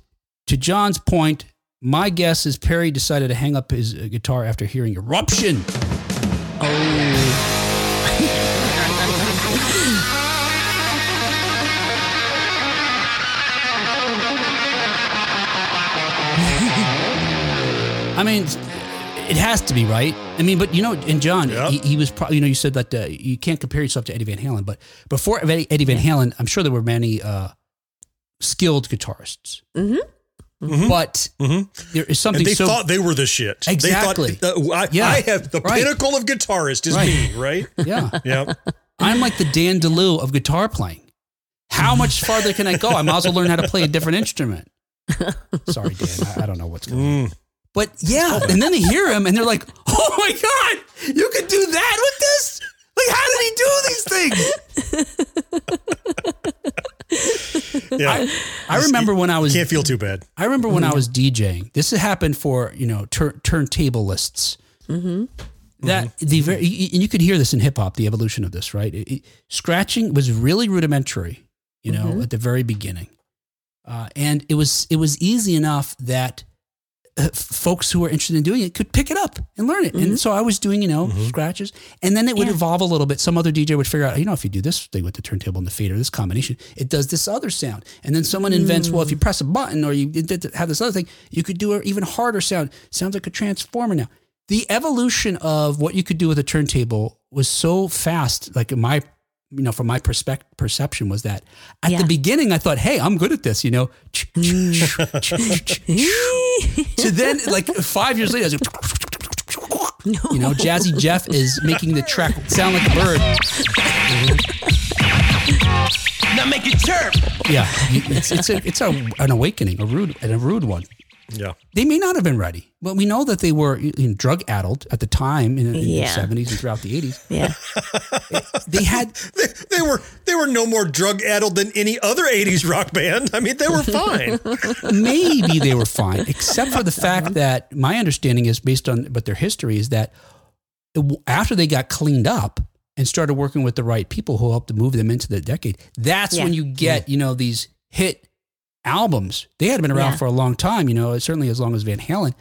[SPEAKER 1] to Jon's point, my guess is Perry decided to hang up his uh, guitar after hearing Eruption. I mean, it has to be right. I mean, but you know, and Jon,
[SPEAKER 3] Yep.
[SPEAKER 1] he, he was probably, you know, you said that uh, you can't compare yourself to Eddie Van Halen, but before Eddie, Eddie Van Halen, I'm sure there were many uh, skilled guitarists.
[SPEAKER 2] Mm-hmm.
[SPEAKER 1] But
[SPEAKER 3] Mhm.
[SPEAKER 1] there is something
[SPEAKER 3] And they
[SPEAKER 1] so
[SPEAKER 3] thought they were the shit.
[SPEAKER 1] Exactly.
[SPEAKER 3] They thought, uh, I,
[SPEAKER 1] Yeah.
[SPEAKER 3] I have the
[SPEAKER 1] Right.
[SPEAKER 3] pinnacle of guitarist is
[SPEAKER 1] Right.
[SPEAKER 3] me, right?
[SPEAKER 1] yeah.
[SPEAKER 3] Yeah.
[SPEAKER 1] I'm like the Dan DeLeeuw of guitar playing. How much farther can I go? I might as well learn how to play a different instrument. Sorry, Dan. I, I don't know what's going on. But yeah, oh and then they hear him and they're like, "Oh my god, you could do that with this? Like, how did he do these things?"
[SPEAKER 3] Yeah.
[SPEAKER 1] I remember when I was
[SPEAKER 3] Can't feel too bad.
[SPEAKER 1] I remember when I mm-hmm. was DJing. This had happened for you know tur- turntable lists. Mm-hmm. That mm-hmm. the very and you could hear this in hip hop, the evolution of this, right? It- it- scratching was really rudimentary, you know, at the very beginning, uh, and it was it was easy enough that f- Uh, folks who were interested in doing it could pick it up and learn it. And mm-hmm. so I was doing, you know, mm-hmm. scratches, and then it would
[SPEAKER 2] Yeah.
[SPEAKER 1] evolve a little bit. Some other DJ would figure out, you know, if you do this thing with the turntable and the fader, this combination, it does this other sound. And then someone invents, well, if mm. you press a button or you have this other thing, you could do an even harder sound. Sounds like a transformer now. The evolution of what you could do with a turntable was so fast. Like in my, you know, from my perspective, perception was that at
[SPEAKER 2] Yeah.
[SPEAKER 1] the beginning I thought, hey, I'm good at this, you know. Mm. So then, like five years later, I was like, you know, Jazzy Jeff is making the track sound like a bird.
[SPEAKER 5] Now make it chirp.
[SPEAKER 1] Yeah, it's it's a it's a, an awakening, a rude and a rude one.
[SPEAKER 3] Yeah.
[SPEAKER 1] They may not have been ready, but we know that they were you know, drug addled at the time in, in
[SPEAKER 2] Yeah.
[SPEAKER 1] the seventies and throughout the eighties.
[SPEAKER 2] Yeah.
[SPEAKER 1] They had
[SPEAKER 3] They, they were they were no more drug addled than any other 80s rock band. I mean, they were fine.
[SPEAKER 1] maybe they were fine, except for the fact uh-huh. that my understanding is based on but their history is that after they got cleaned up and started working with the right people who helped to move them into the decade, that's
[SPEAKER 2] Yeah.
[SPEAKER 1] when you get you know these hit albums. They had been around
[SPEAKER 2] Yeah.
[SPEAKER 1] for a long time, you know, certainly as long as Van Halen.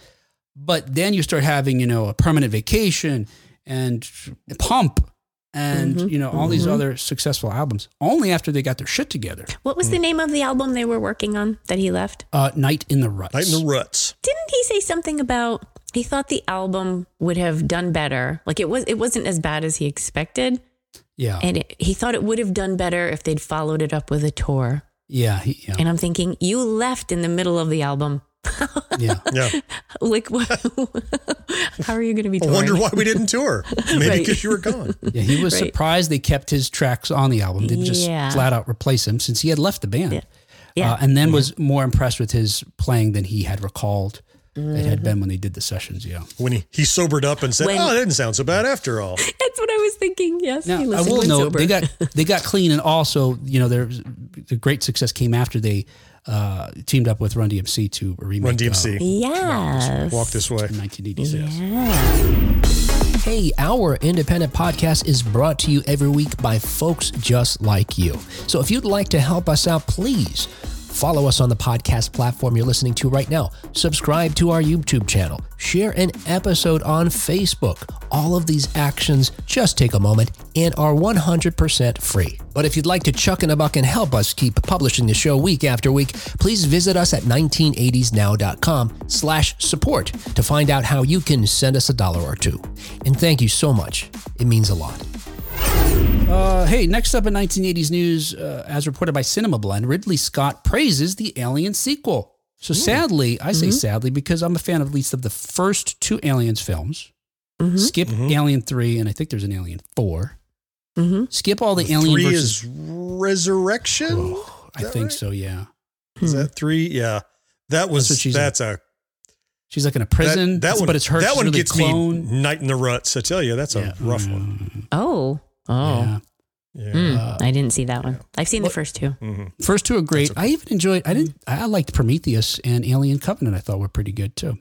[SPEAKER 1] But then you start having you know a permanent vacation and pump. And
[SPEAKER 2] Mm-hmm.
[SPEAKER 1] you know all these other successful albums only after they got their shit together.
[SPEAKER 2] What was the name of the album they were working on that he left?
[SPEAKER 1] Uh, Night in the Ruts.
[SPEAKER 3] Night in the ruts.
[SPEAKER 2] Didn't he say something about he thought the album would have done better? Like it was it wasn't as bad as he expected.
[SPEAKER 1] yeah,
[SPEAKER 2] And it, he thought it would have done better if they'd followed it up with a tour.
[SPEAKER 1] Yeah, he, yeah.
[SPEAKER 2] And I'm thinking, you left in the middle of the album.
[SPEAKER 1] yeah.
[SPEAKER 3] Yeah.
[SPEAKER 2] Like, what, how are you going to be
[SPEAKER 3] I wonder why we didn't tour. Maybe
[SPEAKER 2] Right.
[SPEAKER 3] because you were gone.
[SPEAKER 1] Yeah, he was
[SPEAKER 2] Right.
[SPEAKER 1] surprised they kept his tracks on the album. Didn't just
[SPEAKER 2] Yeah.
[SPEAKER 1] flat out replace him since he had left the band.
[SPEAKER 2] Yeah. Yeah.
[SPEAKER 1] Uh, and then was more impressed with his playing than he had recalled it
[SPEAKER 2] Mm-hmm.
[SPEAKER 1] had been when they did the sessions. Yeah.
[SPEAKER 3] When he, he sobered up and said,
[SPEAKER 2] When-
[SPEAKER 3] Oh, it didn't sound so bad after all.
[SPEAKER 2] That's what I was thinking. Yes.
[SPEAKER 1] Now
[SPEAKER 2] he
[SPEAKER 1] I
[SPEAKER 2] listened
[SPEAKER 1] will
[SPEAKER 2] when
[SPEAKER 1] note they got they got clean and also you know their the great success came after they uh, teamed up with Run DMC to remake
[SPEAKER 3] Run DMC.
[SPEAKER 2] Yes.
[SPEAKER 3] Walk this way.
[SPEAKER 1] Uh, 1986.
[SPEAKER 2] Yeah.
[SPEAKER 6] Hey, our independent podcast is brought to you every week by folks just like you. So if you'd like to help us out, please follow us on the podcast platform you're listening to right now. Subscribe to our YouTube channel. Share an episode on Facebook. All of these actions just take a moment and are 100% free. But if you'd like to chuck in a buck and help us keep publishing the show week after week, please visit us at 1980snow.com slash support to find out how you can send us a dollar or two. And thank you so much. It means a lot.
[SPEAKER 1] Uh, hey, next up in 1980s news, uh, as reported by Cinema Blend, Ridley Scott praises the Alien sequel. So sadly, I say sadly because I'm a fan of at least of the first two Aliens films. Skip Alien 3, and I think there's an Alien 4.
[SPEAKER 2] Mm-hmm.
[SPEAKER 1] Skip all the, Alien
[SPEAKER 3] Three
[SPEAKER 1] versus.
[SPEAKER 3] is resurrection.
[SPEAKER 1] I think
[SPEAKER 3] right?
[SPEAKER 1] so, yeah.
[SPEAKER 3] Is that three? Yeah, that was
[SPEAKER 1] what she's
[SPEAKER 3] that's a
[SPEAKER 1] She's like in a prison,
[SPEAKER 3] that one.
[SPEAKER 1] but it's her.
[SPEAKER 3] That one
[SPEAKER 1] really
[SPEAKER 3] gets
[SPEAKER 1] clone.
[SPEAKER 3] me night in the ruts. I tell you, that's a
[SPEAKER 1] Yeah.
[SPEAKER 3] rough one.
[SPEAKER 2] Oh. Oh.
[SPEAKER 1] Yeah.
[SPEAKER 3] Yeah.
[SPEAKER 2] Hmm, I didn't see that one. I've seen the first two.
[SPEAKER 3] Mhm.
[SPEAKER 1] First two are great. I even enjoyed. I didn't. I liked Prometheus and Alien Covenant. I thought were pretty good too.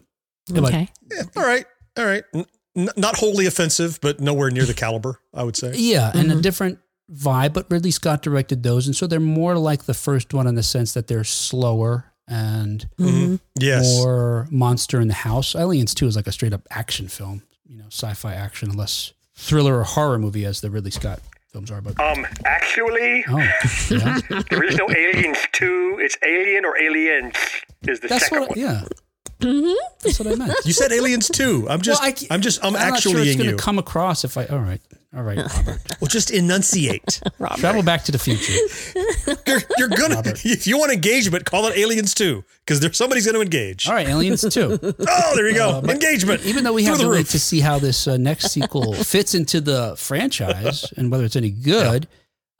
[SPEAKER 1] Yeah, but-
[SPEAKER 2] Okay.
[SPEAKER 3] Yeah, all right, all right. N- n- not wholly offensive, but nowhere near the caliber. I would say.
[SPEAKER 1] Yeah, and
[SPEAKER 2] Mm-hmm.
[SPEAKER 1] a different vibe, but Ridley Scott directed those, and so they're more like the first one in the sense that they're slower and
[SPEAKER 2] Mm-hmm.
[SPEAKER 3] Yes.
[SPEAKER 1] more monster in the house. Aliens Two is like a straight up action film, you know, sci-fi action, less thriller or horror movie as the Ridley Scott films are. But
[SPEAKER 4] Um, actually,
[SPEAKER 1] oh, yeah.
[SPEAKER 4] there is no Aliens 2. It's Alien or Aliens is the
[SPEAKER 1] that's
[SPEAKER 4] second
[SPEAKER 1] what.
[SPEAKER 4] one.
[SPEAKER 1] Yeah,
[SPEAKER 2] Mm-hmm.
[SPEAKER 1] that's what I meant.
[SPEAKER 3] You said aliens too. I'm just.
[SPEAKER 1] Well, I,
[SPEAKER 3] I'm just. I'm,
[SPEAKER 1] I'm not sure
[SPEAKER 3] actually
[SPEAKER 1] it's going
[SPEAKER 3] you.
[SPEAKER 1] to come across if I. All right, all right, Robert.
[SPEAKER 3] well, just enunciate.
[SPEAKER 1] Travel back to the future.
[SPEAKER 3] you're, you're gonna. If you want engagement, call it aliens too, because there's somebody's going to engage.
[SPEAKER 1] All right, Aliens Two.
[SPEAKER 3] Oh, there you go. engagement.
[SPEAKER 1] Even though we have
[SPEAKER 3] the
[SPEAKER 1] to wait to see how this uh, next sequel fits into the franchise and whether it's any good,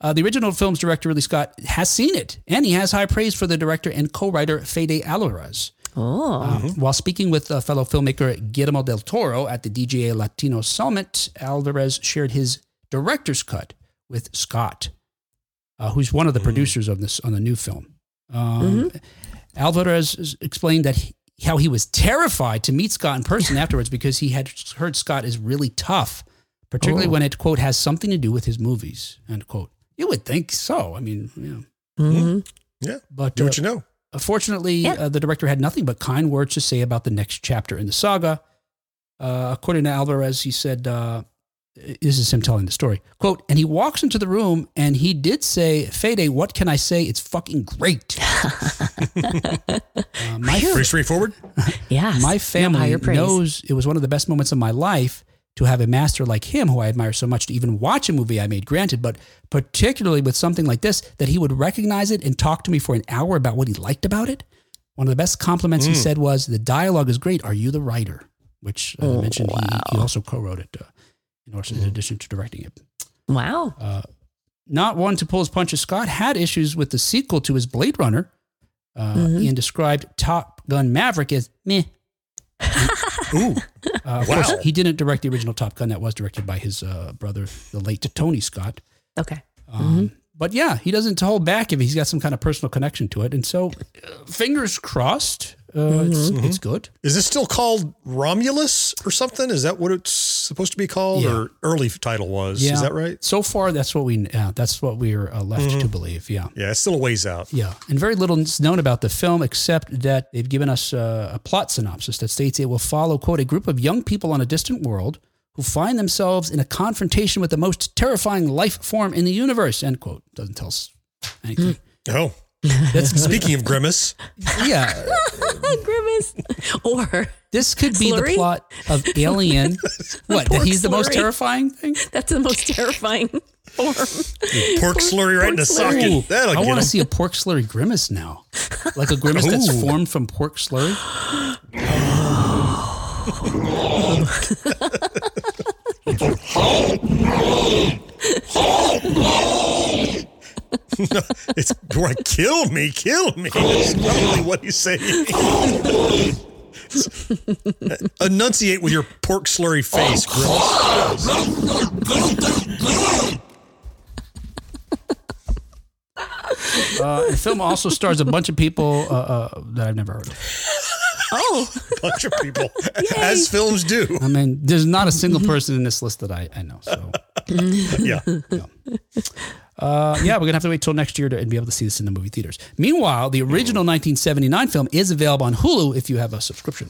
[SPEAKER 1] uh, the original film's director Ridley Scott has seen it, and he has high praise for the director and co-writer Fede Alvarez.
[SPEAKER 2] Oh.
[SPEAKER 1] Uh, While speaking with uh, fellow filmmaker Guillermo del Toro at the DGA Latino Summit, Alvarez shared his director's cut with Scott, uh, who's one of the producers of this on the new film. Um, Alvarez explained that he, how he was terrified to meet Scott in person afterwards because he had heard Scott is really tough, particularly when it quote has something to do with his movies end quote. You would think so. I mean, yeah.
[SPEAKER 2] Mhm.
[SPEAKER 3] Yeah.
[SPEAKER 1] But
[SPEAKER 3] Do
[SPEAKER 1] uh,
[SPEAKER 3] what you know.
[SPEAKER 1] Fortunately,
[SPEAKER 2] Yeah.
[SPEAKER 1] uh, the director had nothing but kind words to say about the next chapter in the saga. Uh, according to Alvarez, he said, uh, this is him telling the story. Quote, and he walks into the room and he did say, Fede, what can I say? It's fucking great. uh, my,
[SPEAKER 3] Pretty straightforward.
[SPEAKER 2] Yes.
[SPEAKER 1] my family
[SPEAKER 2] higher praise.
[SPEAKER 1] knows it was one of the best moments of my life to have a master like him, who I admire so much, to even watch a movie I made, granted, but particularly with something like this, that he would recognize it and talk to me for an hour about what he liked about it. One of the best compliments
[SPEAKER 2] Hmm.
[SPEAKER 1] he said was, The dialogue is great. Are you the writer? Which uh, I
[SPEAKER 2] Oh,
[SPEAKER 1] mentioned he, he also co wrote it uh, in, order, in addition to directing it.
[SPEAKER 2] Wow.
[SPEAKER 1] Not one to pull his punches, Scott had issues with the sequel to his Blade Runner. Uh,
[SPEAKER 2] Mm-hmm.
[SPEAKER 1] Ian described Top Gun Maverick as meh.
[SPEAKER 3] Ooh.
[SPEAKER 1] Uh, of
[SPEAKER 3] Wow.
[SPEAKER 1] course, he didn't direct the original Top Gun. That was directed by his uh, brother, the late Tony Scott.
[SPEAKER 2] Okay.
[SPEAKER 1] Um, But yeah, he doesn't hold back if he's got some kind of personal connection to it. And so, uh, fingers crossed, uh, it's, it's good.
[SPEAKER 3] Is this still called Romulus or something? Is that what it's supposed to be called?
[SPEAKER 1] Yeah.
[SPEAKER 3] Or early title was?
[SPEAKER 1] Yeah.
[SPEAKER 3] Is that right?
[SPEAKER 1] So far, that's what we uh, that's what we're uh, left to believe. Yeah.
[SPEAKER 3] Yeah, it's still a ways out.
[SPEAKER 1] Yeah, and very little is known about the film except that they've given us uh, a plot synopsis that states it will follow, quote, a group of young people on a distant world who find themselves in a confrontation with the most terrifying life form in the universe, end quote. Doesn't tell us anything.
[SPEAKER 3] Oh,
[SPEAKER 1] That's,
[SPEAKER 3] speaking of Grimace,
[SPEAKER 1] yeah,
[SPEAKER 2] Grimace. Or
[SPEAKER 1] this could be the plot of Alien. what, that
[SPEAKER 2] Pork
[SPEAKER 1] he's the most
[SPEAKER 2] slurry.
[SPEAKER 1] terrifying thing?
[SPEAKER 2] that's the most terrifying form.
[SPEAKER 3] pork slurry right in the
[SPEAKER 2] pork slurry.
[SPEAKER 1] Ooh,
[SPEAKER 3] socket. That'll
[SPEAKER 1] I
[SPEAKER 3] get
[SPEAKER 1] want to see a pork slurry grimace now. Like a grimace that's formed from pork slurry.
[SPEAKER 3] It's right. Kill me, kill me. That's probably what he's saying. Enunciate with your pork slurry face, Grimace.
[SPEAKER 1] Uh, the film also stars a bunch of people uh, uh, that I've never heard of.
[SPEAKER 2] Oh,
[SPEAKER 3] Bunch of people, as films do.
[SPEAKER 1] I mean, there's not a single person in this list that I, I know. So,
[SPEAKER 3] Yeah.
[SPEAKER 1] Uh, yeah, we're gonna have to wait till next year to be able to see this in the movie theaters. Meanwhile, the original 1979 film is available on Hulu if you have a subscription.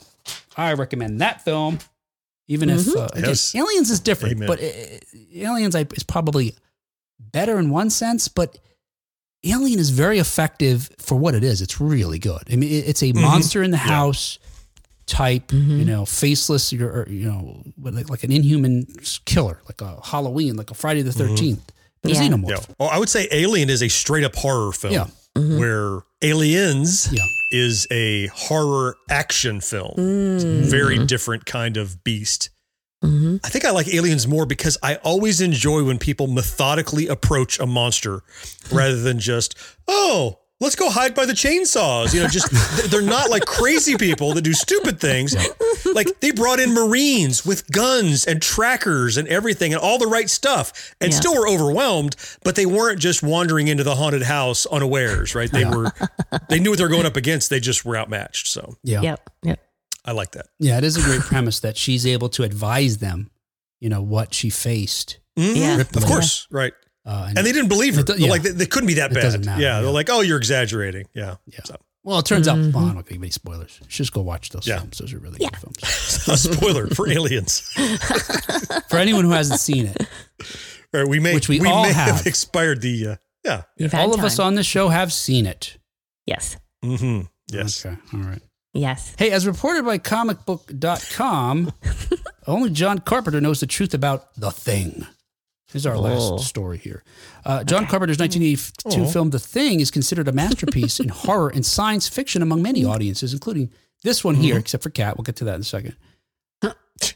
[SPEAKER 1] I recommend that film, even if uh, again,
[SPEAKER 3] Yes.
[SPEAKER 1] Aliens is different,
[SPEAKER 3] Amen.
[SPEAKER 1] but uh, Aliens I, is probably better in one sense, but. Alien is very effective for what it is. It's really good. I mean, it- it's a monster in the house type, you know, faceless, or, or, you know, like, like an inhuman killer, like a Halloween, like a Friday the 13th The
[SPEAKER 2] Yeah.
[SPEAKER 1] xenomorph.
[SPEAKER 3] Yeah. Well, I would say Alien is a straight up horror film.
[SPEAKER 1] Yeah. Mm-hmm.
[SPEAKER 3] Where Aliens
[SPEAKER 1] Yeah.
[SPEAKER 3] is a horror action film. Mm. It's a very mm-hmm. different kind of beast. Mm-hmm. I think I like Aliens more because I always enjoy when people methodically approach a monster rather than just, oh, let's go hide by the chainsaws. You know, just they're not like crazy people that do stupid things. Like they brought in Marines with guns and trackers and everything and all the right stuff and
[SPEAKER 2] Yeah.
[SPEAKER 3] still were overwhelmed, but they weren't just wandering into the haunted house unawares, right? They were, they knew what they were going up against. They just were outmatched. So
[SPEAKER 1] Yeah.
[SPEAKER 2] Yep. Yep.
[SPEAKER 3] I like that.
[SPEAKER 1] Yeah, it is a great premise that she's able to advise them, you know, what she faced.
[SPEAKER 3] Mhm.
[SPEAKER 2] Yeah.
[SPEAKER 3] Of course. Right.
[SPEAKER 1] Uh,
[SPEAKER 3] And they didn't believe her.
[SPEAKER 1] It yeah.
[SPEAKER 3] Like they, they couldn't be that
[SPEAKER 1] It
[SPEAKER 3] bad.
[SPEAKER 1] doesn't matter,
[SPEAKER 3] yeah,
[SPEAKER 1] yeah.
[SPEAKER 3] they're like, oh, you're exaggerating. Yeah,
[SPEAKER 1] Yeah.
[SPEAKER 3] So,
[SPEAKER 1] well, it turns
[SPEAKER 2] Mm-hmm.
[SPEAKER 1] out, well, I'm not going to give any spoilers. Just go watch those
[SPEAKER 3] Yeah.
[SPEAKER 1] films. Those are really
[SPEAKER 2] Yeah.
[SPEAKER 1] good films.
[SPEAKER 3] a spoiler for aliens.
[SPEAKER 1] For anyone who hasn't seen it,
[SPEAKER 3] All right, we may
[SPEAKER 1] Which we all
[SPEAKER 3] may
[SPEAKER 1] have.
[SPEAKER 3] expired the. Uh, yeah.
[SPEAKER 2] You've
[SPEAKER 1] all of
[SPEAKER 2] time.
[SPEAKER 1] us on this show have seen it.
[SPEAKER 2] Yes.
[SPEAKER 3] Mm-hmm. Yes.
[SPEAKER 1] Okay. All right.
[SPEAKER 2] Yes.
[SPEAKER 1] Hey, as reported by comicbook.com, only John Carpenter knows the truth about The Thing. Here's our
[SPEAKER 2] Oh.
[SPEAKER 1] last story here. Uh, John Carpenter's 1982
[SPEAKER 3] Oh.
[SPEAKER 1] film The Thing is considered a masterpiece in horror and science fiction among many audiences, including this one here, except for Kat. We'll get to that in a second.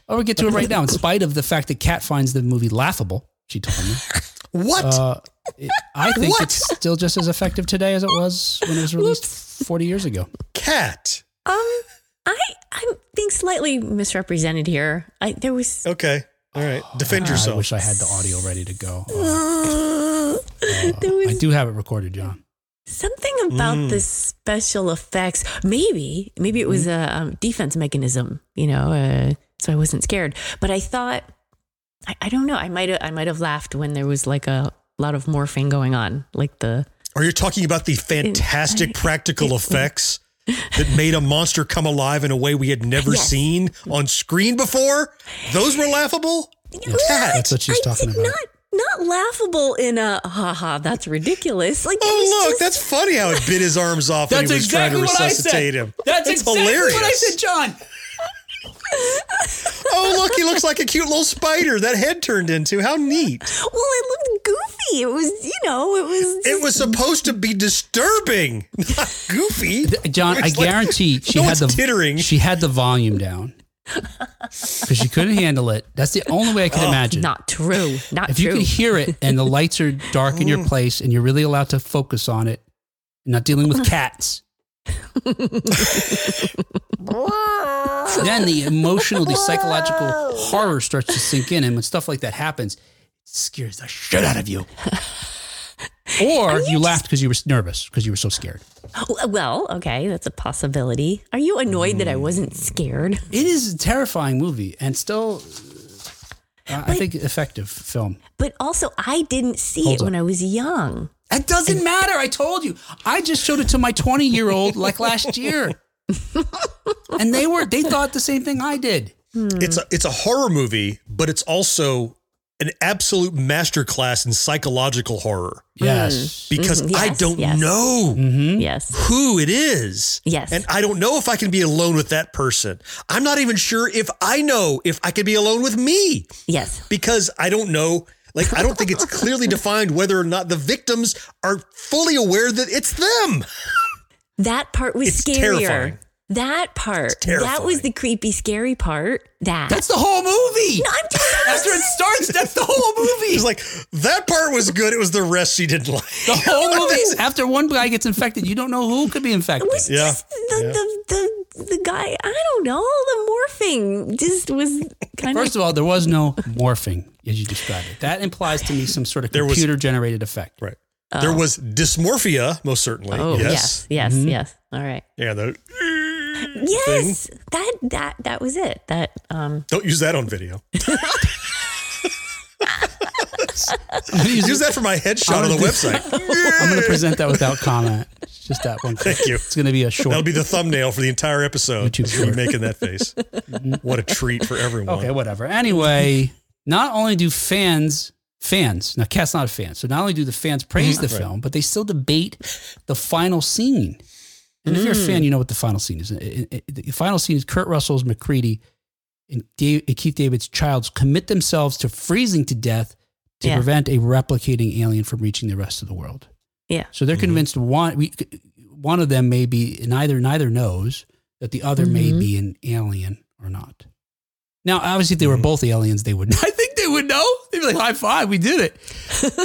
[SPEAKER 1] Oh, we'll get to it right now. In spite of the fact that Kat finds the movie laughable, she told me.
[SPEAKER 3] What?
[SPEAKER 1] Uh, it- I think
[SPEAKER 3] What?
[SPEAKER 1] it's still just as effective today as it was when it was released 40 years ago.
[SPEAKER 3] Kat.
[SPEAKER 2] Um, I I think slightly misrepresented here. I there was
[SPEAKER 3] Okay. All right. Defend
[SPEAKER 1] I
[SPEAKER 3] yourself.
[SPEAKER 1] I wish I had the audio ready to go. Uh,
[SPEAKER 2] there was
[SPEAKER 1] I do have it recorded, Jon.
[SPEAKER 2] something about
[SPEAKER 3] Mm.
[SPEAKER 2] the special effects. Maybe maybe it was a um, defense mechanism. You know, uh, so I wasn't scared. But I thought I, I don't know. I might have I might have laughed when there was like a lot of morphing going on, like the
[SPEAKER 3] Are you talking about the fantastic practical effects that made a monster come alive in a way we had never
[SPEAKER 2] Yes.
[SPEAKER 3] seen on screen before? Those were laughable? Kat.
[SPEAKER 1] That's what she's
[SPEAKER 2] I
[SPEAKER 1] talking
[SPEAKER 2] did
[SPEAKER 1] about.
[SPEAKER 2] Not not laughable in a haha. That's ridiculous. Like
[SPEAKER 3] Oh,
[SPEAKER 2] was
[SPEAKER 3] look,
[SPEAKER 2] just-
[SPEAKER 3] that's funny how it bit his arms off when he was trying to
[SPEAKER 1] exactly what I
[SPEAKER 3] resuscitate
[SPEAKER 1] said.
[SPEAKER 3] him.
[SPEAKER 1] That's, exactly
[SPEAKER 3] hilarious.
[SPEAKER 1] what I said, Jon.
[SPEAKER 3] Oh, look, he looks like a cute little spider that head turned into. How neat.
[SPEAKER 2] well, it looked goofy. It was you know it was
[SPEAKER 3] It was supposed to be disturbing, not goofy.
[SPEAKER 1] Jon, I
[SPEAKER 3] It's like-
[SPEAKER 1] guarantee she
[SPEAKER 3] no
[SPEAKER 1] had the
[SPEAKER 3] tittering.
[SPEAKER 1] she had the volume down because she couldn't handle it. That's the only way I could oh, imagine.
[SPEAKER 2] not true. Not
[SPEAKER 1] if you
[SPEAKER 2] true.
[SPEAKER 1] could hear it and the lights are dark in your mm. place and you're really allowed to focus on it, and not dealing with cats. Then the emotional, the psychological horror starts to sink in, and when stuff like that happens, it scares the shit out of you. Or you, laughed because you were nervous because you were so scared.
[SPEAKER 2] Oh, well, okay, that's a possibility. Are you annoyed
[SPEAKER 1] Mm.
[SPEAKER 2] that I wasn't scared?
[SPEAKER 1] It is a terrifying movie and still, uh, I think, effective film.
[SPEAKER 2] But also, I didn't see
[SPEAKER 1] Holds
[SPEAKER 2] it when I was young.
[SPEAKER 1] It doesn't matter. I told you. I just showed it to my 20 year old like last year. and they were, they thought the same thing I did.
[SPEAKER 3] It's a it's a horror movie, but it's also an absolute masterclass in psychological horror
[SPEAKER 1] Yes.
[SPEAKER 3] because
[SPEAKER 2] Mhm,
[SPEAKER 3] I don't
[SPEAKER 2] yes.
[SPEAKER 3] know
[SPEAKER 1] Mm-hmm.
[SPEAKER 2] Yes.
[SPEAKER 3] who it is.
[SPEAKER 2] Yes.
[SPEAKER 3] And I don't know if I can be alone with that person. I'm not even sure if I know if I can be alone with me
[SPEAKER 2] Yes.
[SPEAKER 3] because I don't know. Like, I don't think it's clearly defined whether or not the victims are fully aware that it's them.
[SPEAKER 2] That part was
[SPEAKER 3] It's
[SPEAKER 2] scarier.
[SPEAKER 3] terrifying.
[SPEAKER 2] That part. That was the creepy, scary part. That.
[SPEAKER 1] That's the whole movie.
[SPEAKER 2] No, I'm just
[SPEAKER 1] After it starts, that's the whole movie.
[SPEAKER 3] It's like, that part was good. It was the rest she didn't like.
[SPEAKER 1] The whole movie. After one guy gets infected, you don't know who could be infected.
[SPEAKER 2] It was
[SPEAKER 3] Yeah.
[SPEAKER 2] just the, the, the, the guy, I don't know, the morphing just was kind of.
[SPEAKER 1] First
[SPEAKER 2] of.
[SPEAKER 1] of all, there was no morphing as you described it. That implies to me some sort of
[SPEAKER 3] There was-
[SPEAKER 1] computer generated effect.
[SPEAKER 3] Right. There oh. was dysmorphia, most certainly.
[SPEAKER 2] Oh,
[SPEAKER 3] yes.
[SPEAKER 2] yes. Yes. Mm-hmm. Yes. All right.
[SPEAKER 3] Yeah. The,
[SPEAKER 2] Yes. That, that, that was it. That, um,
[SPEAKER 3] don't use that on video.
[SPEAKER 1] Use
[SPEAKER 3] Use that for my headshot on the website.
[SPEAKER 1] I'm going to present that without comment. Just that one.
[SPEAKER 3] Thank you.
[SPEAKER 1] It's going to be a short.
[SPEAKER 3] That'll be the thumbnail for the entire episode.
[SPEAKER 1] YouTube
[SPEAKER 3] making that face. What a treat for everyone.
[SPEAKER 1] okay, whatever. Anyway, not only do fans fans now Kat's not a fan, so not only do the fans praise the film, but they still debate the final scene. And if you're a fan, mm. you know what the final scene is. It- it- it- the final scene is Kurt Russell's MacReady and Dave, Keith David's Childs commit themselves to freezing to death to
[SPEAKER 2] Yeah.
[SPEAKER 1] prevent a replicating alien from reaching the rest of the world.
[SPEAKER 2] Yeah.
[SPEAKER 1] So they're mm-hmm. convinced one we, one of them may be neither neither knows that the other may
[SPEAKER 2] Mhm.
[SPEAKER 1] be an alien or not. Now, obviously, if they were mm-hmm. both aliens, they would. I think they would know. They'd be like, "High five, we did it."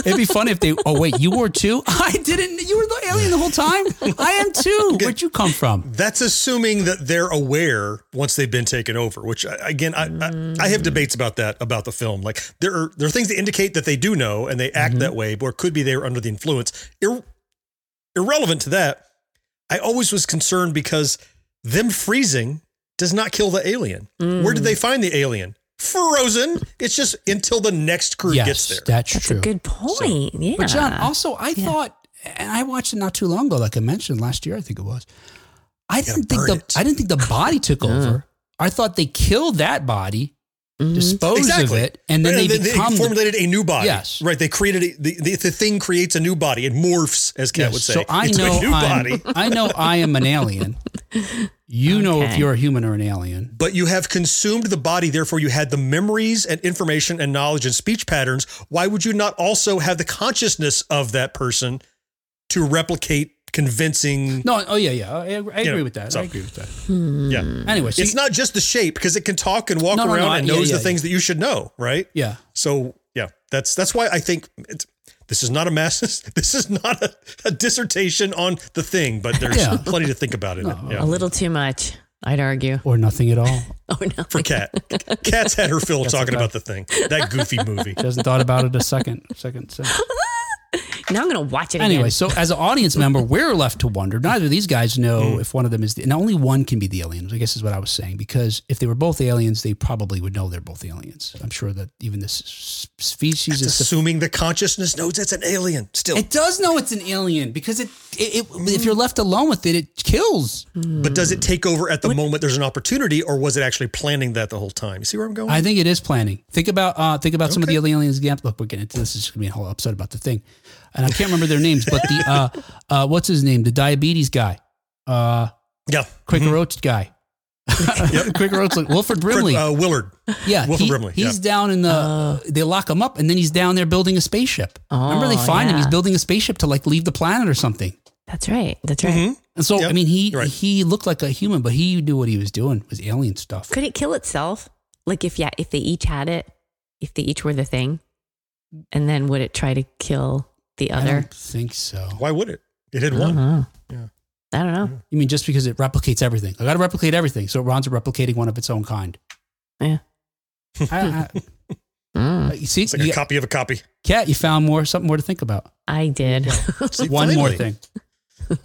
[SPEAKER 1] It'd be funny if they. Oh wait, you were too. I didn't. You were the alien the whole time. I am too. Where'd you come from?
[SPEAKER 3] That's assuming that they're aware once they've been taken over. Which uh, again, I, I, I have debates about that about the film. Like there are there are things that indicate that they do know and they act mm-hmm. that way, or could be they were under the influence. Ir- irrelevant to that, I always was concerned because them freezing does not kill the alien. Where did they mm. find the alien? Frozen. It's just until the next crew
[SPEAKER 1] yes,
[SPEAKER 3] gets there.
[SPEAKER 1] that's,
[SPEAKER 2] That's
[SPEAKER 1] true.
[SPEAKER 2] a good point. yeah.
[SPEAKER 1] But Jon, also, I thought, and I watched it not too long ago, like I mentioned last year, I think it was. I didn't think the
[SPEAKER 3] it.
[SPEAKER 1] I didn't think the body took over. I thought they killed that body, Mm-hmm. disposed of it, and then
[SPEAKER 3] Right,
[SPEAKER 1] they become. the-
[SPEAKER 3] formulated a new body.
[SPEAKER 1] Yes.
[SPEAKER 3] Right. They created a, the, the the thing creates a new body. It morphs, as Kat
[SPEAKER 1] Yes,
[SPEAKER 3] would say.
[SPEAKER 1] So I
[SPEAKER 3] into
[SPEAKER 1] know
[SPEAKER 3] a new
[SPEAKER 1] I'm,
[SPEAKER 3] body.
[SPEAKER 1] I know I am an alien. You know if you're a human or an alien.
[SPEAKER 3] But you have consumed the body, therefore you had the memories and information and knowledge and speech patterns. Why would you not also have the consciousness of that person to replicate convincing?
[SPEAKER 1] No, oh yeah, yeah. I, I agree
[SPEAKER 3] know,
[SPEAKER 1] with that.
[SPEAKER 3] so-
[SPEAKER 1] I agree with that. Hmm.
[SPEAKER 3] Yeah.
[SPEAKER 1] Anyway, so
[SPEAKER 3] It's
[SPEAKER 1] you-
[SPEAKER 3] not just the shape because it can talk and walk
[SPEAKER 1] No, no, no,
[SPEAKER 3] around
[SPEAKER 1] I-
[SPEAKER 3] and
[SPEAKER 1] yeah,
[SPEAKER 3] knows
[SPEAKER 1] yeah,
[SPEAKER 3] the things that you should know, right?
[SPEAKER 1] yeah.
[SPEAKER 3] So yeah, that's that's why I think it's, this is not a mass. This is not a, a dissertation on the thing, but there's
[SPEAKER 1] Yeah.
[SPEAKER 3] plenty to think about in it. Yeah.
[SPEAKER 2] A little too much, I'd argue.
[SPEAKER 1] Or nothing at all.
[SPEAKER 2] Oh no.
[SPEAKER 3] For Kat. Kat's had her fill talking about the thing. That goofy movie.
[SPEAKER 1] She hasn't thought about it a second. Second. second.
[SPEAKER 2] Now I'm gonna watch it
[SPEAKER 1] Anyway,
[SPEAKER 2] again.
[SPEAKER 1] so as an audience member, we're left to wonder. Neither of these guys know
[SPEAKER 3] Mm.
[SPEAKER 1] if one of them is, the, and only one can be the aliens. I guess is what I was saying. Because if they were both aliens, they probably would know they're both aliens. I'm sure that even this species
[SPEAKER 3] It's
[SPEAKER 1] is.
[SPEAKER 3] assuming the consciousness knows it's an alien. Still,
[SPEAKER 1] it does know it's an alien because it, it, it if you're left alone with it, it kills.
[SPEAKER 3] but does it take over at the moment there's an opportunity, or was it actually planning that the whole time? You see where I'm going?
[SPEAKER 1] I think it is planning. Think about uh, think about some of the
[SPEAKER 3] Okay.
[SPEAKER 1] aliens. Example. Look, we're getting into this. Is going to be a whole episode about the thing, and I can't remember their names. But the uh, uh, what's his name? The diabetes guy, uh,
[SPEAKER 3] yeah,
[SPEAKER 1] Quaker Oats guy. Quaker Oats, like Wilford Brimley.
[SPEAKER 3] Uh, Willard.
[SPEAKER 1] yeah,
[SPEAKER 3] Wilford
[SPEAKER 1] he-
[SPEAKER 3] Brimley,
[SPEAKER 1] He's down in the. they lock him up, and then he's down there building a spaceship. Remember, they
[SPEAKER 2] Oh,
[SPEAKER 1] find him. He's building a spaceship to like leave the planet or something.
[SPEAKER 2] That's right. That's right.
[SPEAKER 3] Mhm.
[SPEAKER 1] And so,
[SPEAKER 3] Yep,
[SPEAKER 1] I mean, he
[SPEAKER 3] right.
[SPEAKER 1] he looked like a human, but he knew what he was doing was alien stuff.
[SPEAKER 2] Could it kill itself? Like if yeah, if they each had it, if they each were the thing, and then would it try to kill the
[SPEAKER 1] I
[SPEAKER 2] other?
[SPEAKER 1] don't think so.
[SPEAKER 3] Why would it? It had one.
[SPEAKER 2] know.
[SPEAKER 3] Yeah.
[SPEAKER 2] I don't know.
[SPEAKER 1] You mean just because it replicates everything? I got to replicate everything, so it runs replicating one of its own kind.
[SPEAKER 2] Yeah.
[SPEAKER 1] I, I,
[SPEAKER 2] Mm,
[SPEAKER 1] you see,
[SPEAKER 3] It's like
[SPEAKER 1] you,
[SPEAKER 3] a copy of a copy.
[SPEAKER 1] Kat, you found more something more to think about.
[SPEAKER 2] I did.
[SPEAKER 3] See,
[SPEAKER 1] One more thing.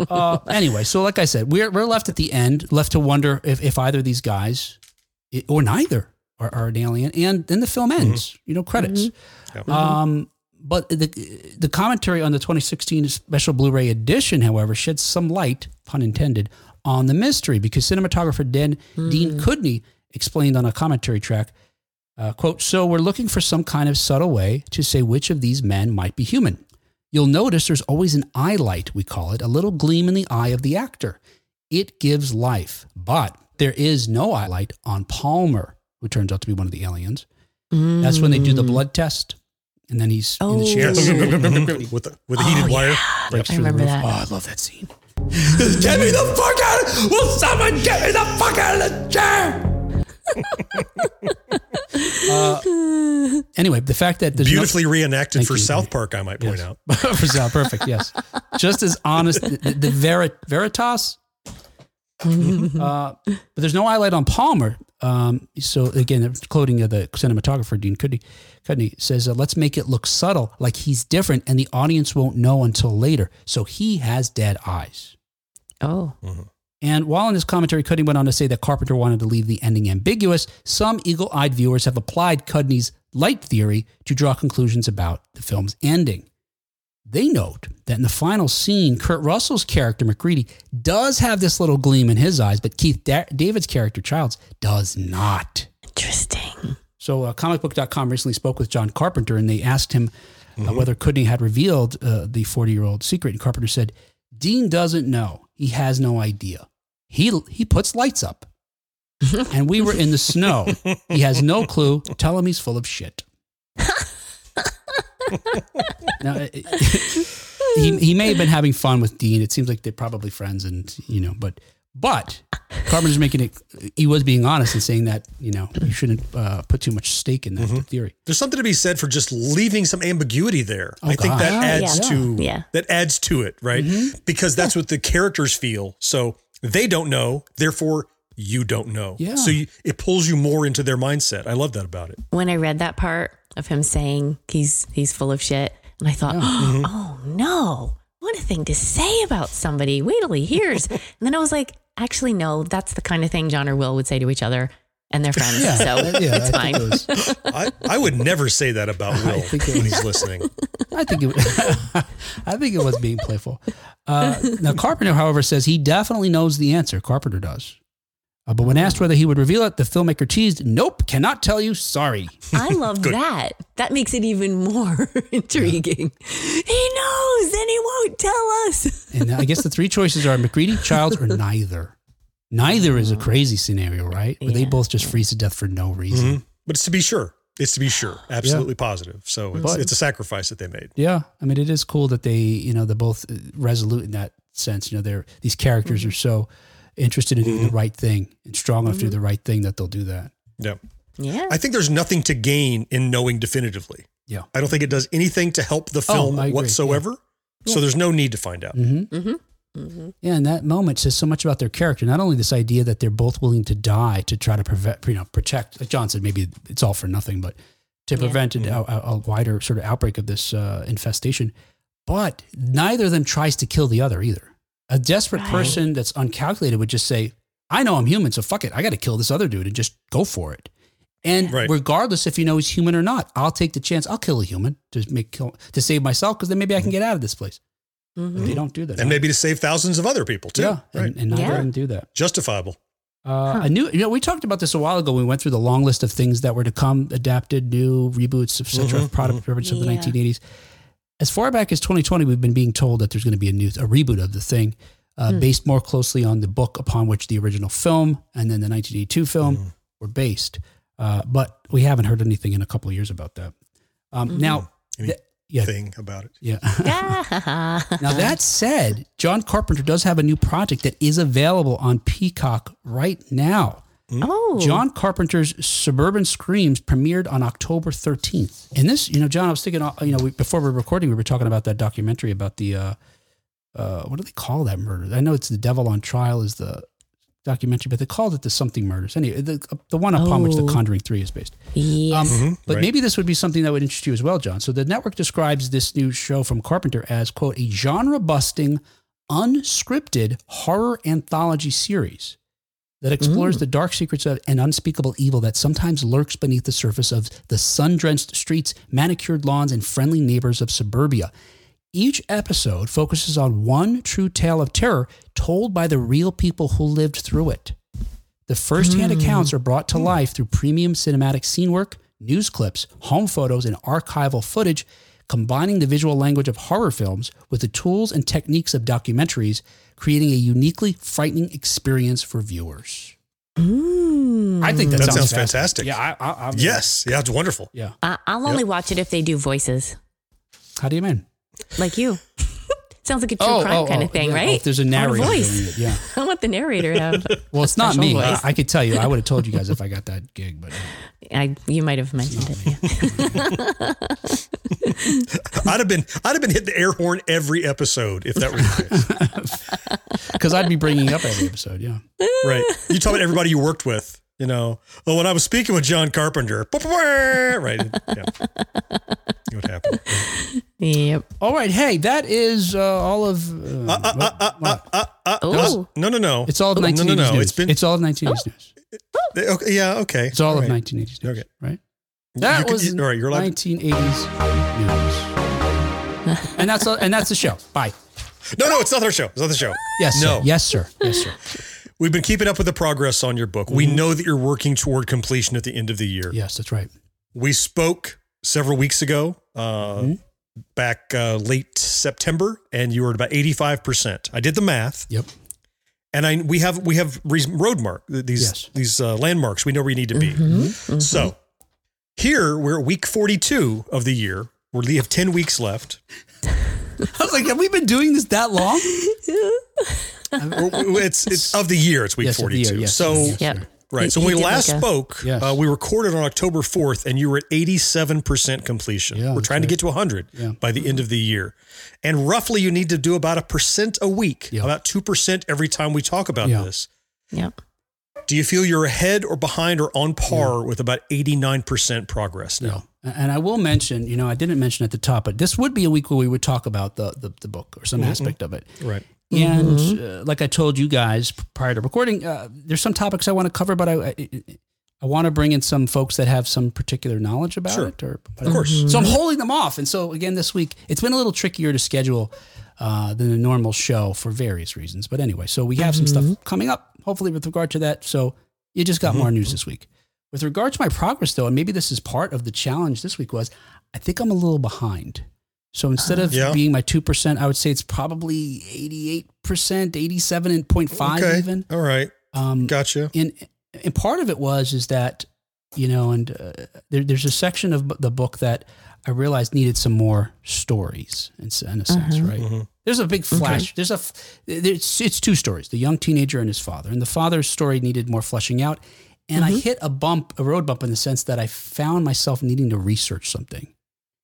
[SPEAKER 1] Uh, anyway, so like I said, we're we're left at the end, left to wonder if, if either of these guys, or neither, are, are an alien, and then the film ends. You know, credits.
[SPEAKER 3] Yep.
[SPEAKER 1] Um, but the the commentary on the 2016 special Blu-ray edition, however, sheds some light, pun intended, on the mystery because cinematographer Den, Dean Cundey explained on a commentary track, uh, "quote So we're looking for some kind of subtle way to say which of these men might be human. You'll notice there's always an eye light, we call it, a little gleam in the eye of the actor. It gives life, but there is no eye light on Palmer, who turns out to be one of the aliens. That's when they do the blood test, and then he's oh. in the chair.
[SPEAKER 3] With the with a heated wire.
[SPEAKER 1] breaks
[SPEAKER 2] I
[SPEAKER 1] the
[SPEAKER 2] remember that.
[SPEAKER 1] Oh, I love that scene. get me the fuck out! Of, will someone get me the fuck out of the chair? Uh, anyway, the fact that there's no-
[SPEAKER 3] Beautifully reenacted for
[SPEAKER 1] you.
[SPEAKER 3] South Park, I might point
[SPEAKER 1] Yes.
[SPEAKER 3] out.
[SPEAKER 1] for Sal, perfect. Yes, just as honest. The, the Verit, Veritas, uh, but there's no highlight on Palmer. Um, so again, quoting uh, the cinematographer Dean Cundey, Cundey says, uh, "Let's make it look subtle, like he's different, and the audience won't know until later. So he has dead eyes."
[SPEAKER 2] Oh,
[SPEAKER 1] And while in his commentary, Cundey went on to say that Carpenter wanted to leave the ending ambiguous, some eagle eyed viewers have applied Cundey's light theory to draw conclusions about the film's ending. They note that in the final scene, Kurt Russell's character, MacReady, does have this little gleam in his eyes, but Keith da- David's character, Childs, does not.
[SPEAKER 2] interesting.
[SPEAKER 1] So, uh, comicbook.com recently spoke with John Carpenter and they asked him uh, whether Cundey had revealed uh, the 40 year old secret. And Carpenter said, Dean doesn't know. He has no idea. He, he puts lights up. and we were in the snow. He has no clue. Tell him he's full of shit. Now, it- he he may have been having fun with Dean. It seems like they're probably friends, and you know, but but Carpenter's making it. He was being honest and saying that you know you shouldn't uh, put too much stake in that
[SPEAKER 3] Mm-hmm.
[SPEAKER 1] theory.
[SPEAKER 3] There's something to be said for just leaving some ambiguity there. I think that
[SPEAKER 2] Oh,
[SPEAKER 3] adds
[SPEAKER 2] yeah.
[SPEAKER 3] to
[SPEAKER 2] Yeah.
[SPEAKER 3] that adds to it, right? Because that's what the characters feel. So they don't know, therefore you don't know.
[SPEAKER 1] Yeah.
[SPEAKER 3] So you, it pulls you more into their mindset. I love that about it.
[SPEAKER 2] when I read that part of him saying he's he's full of shit, and I thought,
[SPEAKER 3] Mm-hmm.
[SPEAKER 2] oh no, what a thing to say about somebody. Wait till he hears. and then I was like, actually, no, that's the kind of thing Jon or Will would say to each other, and they're friends,
[SPEAKER 1] Yeah,
[SPEAKER 2] so
[SPEAKER 1] yeah,
[SPEAKER 2] it's
[SPEAKER 1] I
[SPEAKER 2] fine.
[SPEAKER 1] it was.
[SPEAKER 3] I, I would never say that about Will
[SPEAKER 1] think it
[SPEAKER 3] when he's listening.
[SPEAKER 1] I think it. I think it was being playful. Uh, now Carpenter, however, says he definitely knows the answer. Carpenter does. Uh, but when asked whether he would reveal it, the filmmaker teased, "Nope, cannot tell you. Sorry."
[SPEAKER 2] I love that. That makes it even more intriguing. He knows, and he won't tell us.
[SPEAKER 1] And I guess the three choices are MacReady, Childs, or neither. Neither is a crazy scenario, right? Where they both just freeze to death for no reason.
[SPEAKER 3] Mhm. But it's to be sure. It's to be sure. Absolutely positive. So it's,
[SPEAKER 1] But-
[SPEAKER 3] it's a sacrifice that they made.
[SPEAKER 1] Yeah, I mean, it is cool that they, you know, they're both resolute in that sense. You know, they're these characters are so interested in doing the right thing and strong enough to do the right thing that they'll do that.
[SPEAKER 3] Yeah.
[SPEAKER 2] Yeah.
[SPEAKER 3] I think there's nothing to gain in knowing definitively.
[SPEAKER 1] Yeah.
[SPEAKER 3] I don't think it does anything to help the film
[SPEAKER 1] Oh, I agree.
[SPEAKER 3] whatsoever. So there's no need to find out.
[SPEAKER 1] Mm-hmm.
[SPEAKER 2] Mm-hmm.
[SPEAKER 1] Yeah, and that moment says so much about their character. Not only this idea that they're both willing to die to try to prevent, you know, protect. Like John said, maybe it's all for nothing, but to
[SPEAKER 2] Yeah.
[SPEAKER 1] prevent a, a, a wider sort of outbreak of this uh, infestation. But neither of them tries to kill the other either. A desperate
[SPEAKER 2] Right.
[SPEAKER 1] person that's uncalculated would just say, "I know I'm human, so fuck it. I got to kill this other dude and just go for it." And
[SPEAKER 3] Right.
[SPEAKER 1] regardless if you know he's human or not, I'll take the chance. I'll kill a human to make kill, to save myself because then maybe I can get out of this place. But
[SPEAKER 2] Mhm.
[SPEAKER 1] they don't do that.
[SPEAKER 3] And maybe to save thousands of other people too.
[SPEAKER 1] yeah,
[SPEAKER 3] Right.
[SPEAKER 1] and, and neither
[SPEAKER 2] Yeah.
[SPEAKER 1] them do that.
[SPEAKER 3] Justifiable.
[SPEAKER 1] Uh, A new, you know, we talked about this a while ago. We went through the long list of things that were to come, adapted, new reboots, etc.
[SPEAKER 3] Mhm,
[SPEAKER 1] product products of the
[SPEAKER 2] Yeah.
[SPEAKER 1] 1980s. As far back as 2020, we've been being told that there's going to be a new, a reboot of the thing, uh, based more closely on the book upon which the original film and then the 1982 film were based. Uh, but we haven't heard anything in a couple of years about that. Um, Now,
[SPEAKER 3] Any
[SPEAKER 1] th- yeah,
[SPEAKER 3] Thing about it.
[SPEAKER 1] yeah.
[SPEAKER 2] Ah.
[SPEAKER 1] Now that said, John Carpenter does have a new project that is available on Peacock right now.
[SPEAKER 2] Oh.
[SPEAKER 1] John Carpenter's Suburban Screams premiered on October 13th. And this, you know, Jon, I was thinking, uh, you know, we, before we were recording, we were talking about that documentary about the, uh, uh, what do they call that murder? I know it's The Devil on Trial is the documentary, but they called it the something murders. Anyway, the, the one upon which The
[SPEAKER 2] Oh.
[SPEAKER 1] Conjuring 3 is based.
[SPEAKER 2] Yes.
[SPEAKER 1] Um, but
[SPEAKER 3] right.
[SPEAKER 1] maybe this would be something that would interest you as well, Jon. So the network describes this new show from Carpenter as, quote, a genre busting, unscripted horror anthology series that explores mm. the dark secrets of an unspeakable evil that sometimes lurks beneath the surface of the sun drenched streets, manicured lawns, and friendly neighbors of suburbia. Each episode focuses on one true tale of terror told by the real people who lived through it. The firsthand hmm. accounts are brought to life through premium cinematic scene work, news clips, home photos, and archival footage, combining the visual language of horror films with the tools and techniques of documentaries, creating a uniquely frightening experience for viewers.
[SPEAKER 2] Mm.
[SPEAKER 1] I think that,
[SPEAKER 3] That
[SPEAKER 1] sounds,
[SPEAKER 3] sounds fantastic.
[SPEAKER 1] Yeah, I, I, I'm,
[SPEAKER 3] Yes. Yeah, it's wonderful.
[SPEAKER 1] Yeah.
[SPEAKER 2] I- I'll only watch it if they do voices,
[SPEAKER 1] How do you mean?
[SPEAKER 2] like you. Sounds like a true oh, crime oh, kind of oh, thing,
[SPEAKER 1] yeah.
[SPEAKER 2] right?
[SPEAKER 1] Oh, if there's a narrator doing
[SPEAKER 2] voice.
[SPEAKER 1] it, yeah.
[SPEAKER 2] I want the narrator to have.
[SPEAKER 1] Well, it's not me. I,
[SPEAKER 2] voice.
[SPEAKER 1] I could tell you. I would have told you guys if I got that gig, but uh,
[SPEAKER 2] I, you might have mentioned it. Yeah.
[SPEAKER 3] I'd have been I'd have been hitting the air horn every episode if that were the case.
[SPEAKER 1] because I'd be bringing up every episode. Yeah.
[SPEAKER 3] right. You talk about everybody you worked with. You know, oh, when I was speaking with John Carpenter, right? Yeah. What happened?
[SPEAKER 2] Yep.
[SPEAKER 1] All right. Hey, that is uh, all of. Uh, uh, uh, uh what- what?
[SPEAKER 2] Oh,
[SPEAKER 3] No, no, no.
[SPEAKER 1] It's all of
[SPEAKER 3] no,
[SPEAKER 1] 1980s
[SPEAKER 3] no, no.
[SPEAKER 1] news.
[SPEAKER 3] It's been
[SPEAKER 1] It's all of 1980s news.
[SPEAKER 3] okay, yeah, okay.
[SPEAKER 1] It's all
[SPEAKER 3] right.
[SPEAKER 1] of 1980s news.
[SPEAKER 3] Okay.
[SPEAKER 1] Right. That
[SPEAKER 3] You could-
[SPEAKER 1] was
[SPEAKER 3] you- all right, you're allowed
[SPEAKER 1] 1980s news. and that's and that's the show. Bye.
[SPEAKER 3] No, no, it's not our show. It's not the show.
[SPEAKER 1] Yes, sir.
[SPEAKER 3] No.
[SPEAKER 1] Yes, sir. Yes, sir.
[SPEAKER 3] We've been keeping up with the progress on your book. We know that you're working toward completion at the end of the year.
[SPEAKER 1] Yes, that's right.
[SPEAKER 3] We spoke several weeks ago, uh,
[SPEAKER 1] Mm-hmm.
[SPEAKER 3] back uh, late September, and you were at about 85%. I did the math.
[SPEAKER 1] Yep.
[SPEAKER 3] and I we have we have road mark these
[SPEAKER 1] Yes.
[SPEAKER 3] these uh, landmarks. We know where we need to be.
[SPEAKER 2] Mm-hmm.
[SPEAKER 3] So here we're at week forty two of the year. We have 10 weeks left.
[SPEAKER 1] I was like, have we been doing this that long?
[SPEAKER 3] We're- It's, it's of the year. It's week
[SPEAKER 1] Yes, of the year,
[SPEAKER 3] 42.
[SPEAKER 1] yes,
[SPEAKER 3] so,
[SPEAKER 1] yes,
[SPEAKER 2] Yep.
[SPEAKER 3] right.
[SPEAKER 2] He-
[SPEAKER 3] So
[SPEAKER 2] he
[SPEAKER 3] when we last
[SPEAKER 2] like a-
[SPEAKER 3] spoke,
[SPEAKER 1] Yes.
[SPEAKER 3] uh, we recorded on October 4th and you were at 87% completion.
[SPEAKER 1] Yeah,
[SPEAKER 3] we're
[SPEAKER 1] that's
[SPEAKER 3] trying to get to 100
[SPEAKER 1] Yeah.
[SPEAKER 3] by the end of the year. And roughly you need to do about a percent a week,
[SPEAKER 1] Yeah.
[SPEAKER 3] about 2% every time we talk about
[SPEAKER 1] Yeah.
[SPEAKER 3] this.
[SPEAKER 2] Yep.
[SPEAKER 3] Do you feel you're ahead or behind or on par with about 89% progress now?
[SPEAKER 1] No. And I will mention, you know, I didn't mention at the top, but this would be a week where we would talk about the the, the book or some aspect of it.
[SPEAKER 3] Right.
[SPEAKER 1] And uh, like I told you guys prior to recording, uh, there's some topics I want to cover, but I I, I want to bring in some folks that have some particular knowledge about
[SPEAKER 3] Sure.
[SPEAKER 1] it. Or
[SPEAKER 3] Of course.
[SPEAKER 1] so I'm holding them off. And so again, this week it's been a little trickier to schedule uh, than a normal show for various reasons. But anyway, so we have some stuff coming up, hopefully with regard to that. So you just got more news this week. With regard to my progress, though, and maybe this is part of the challenge this week was, I think I'm a little behind. So instead of
[SPEAKER 3] Yeah.
[SPEAKER 1] being my two percent, I would say it's probably eighty-eight percent, eighty-seven and point five
[SPEAKER 3] Okay.
[SPEAKER 1] even.
[SPEAKER 3] All right.
[SPEAKER 1] Um,
[SPEAKER 3] Gotcha.
[SPEAKER 1] and and part of it was is that you know and uh, there, there's a section of the book that i realized needed some more stories in, in a sense right
[SPEAKER 3] Mhm.
[SPEAKER 1] there's a big flash there's a, it's, it's two stories the young teenager and his father and the father's story needed more fleshing out and i hit a bump a road bump in the sense that i found myself needing to research something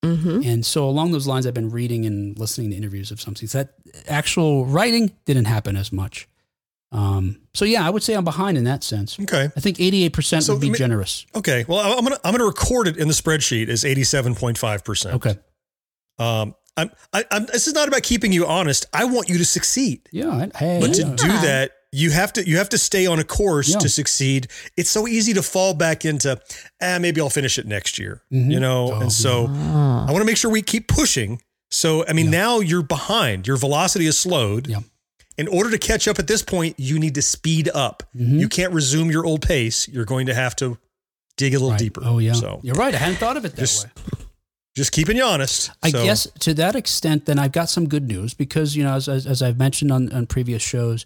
[SPEAKER 2] Mm-hmm.
[SPEAKER 1] and so along those lines i've been reading and listening to interviews of something so that actual writing didn't happen as much um, so yeah i would say i'm behind in that sense
[SPEAKER 3] Okay.
[SPEAKER 1] I think 88%
[SPEAKER 3] So
[SPEAKER 1] would be generous.
[SPEAKER 3] Okay. Well, I'm gonna I'm gonna record it in the spreadsheet as 87.5 percent.
[SPEAKER 1] Okay.
[SPEAKER 3] Um, I'm, I, I'm. This is not about keeping you honest. I want you to succeed,
[SPEAKER 1] Yeah. Hey,
[SPEAKER 3] but to do that, you have to you have to stay on a course
[SPEAKER 1] Yeah.
[SPEAKER 3] to succeed. It's so easy to fall back into, ah, maybe I'll finish it next year.
[SPEAKER 1] Mhm.
[SPEAKER 3] You know,
[SPEAKER 1] Oh,
[SPEAKER 3] and so
[SPEAKER 2] Oh.
[SPEAKER 3] I want to make sure we keep pushing. So I mean,
[SPEAKER 1] Yeah.
[SPEAKER 3] now you're behind. Your velocity is slowed.
[SPEAKER 1] Yeah.
[SPEAKER 3] In order to catch up at this point, you need to speed up.
[SPEAKER 1] Mhm.
[SPEAKER 3] You can't resume your old pace. You're going to have to dig a little
[SPEAKER 1] Right.
[SPEAKER 3] deeper.
[SPEAKER 1] Oh, yeah.
[SPEAKER 3] So
[SPEAKER 1] You're right. I hadn't thought of it that
[SPEAKER 3] Just-
[SPEAKER 1] way.
[SPEAKER 3] just keeping you honest.
[SPEAKER 1] I
[SPEAKER 3] So-
[SPEAKER 1] guess to that extent, then I've got some good news because, you know, as, as, as I've mentioned on, on previous shows,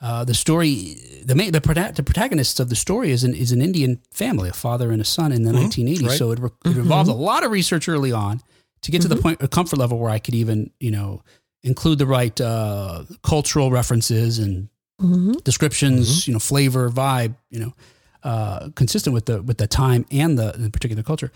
[SPEAKER 1] uh, the story, the main, the, the protagonist of the story is an, is an Indian family, a father and a son in the 1980s.
[SPEAKER 3] right.
[SPEAKER 1] So it, re- it involved a lot of research early on to get to the point, a comfort level where I could even, you know, include the right uh, cultural references and
[SPEAKER 2] Mm-hmm.
[SPEAKER 1] descriptions, you know, flavor, vibe, you know, uh, consistent with the with the time and the, the particular culture.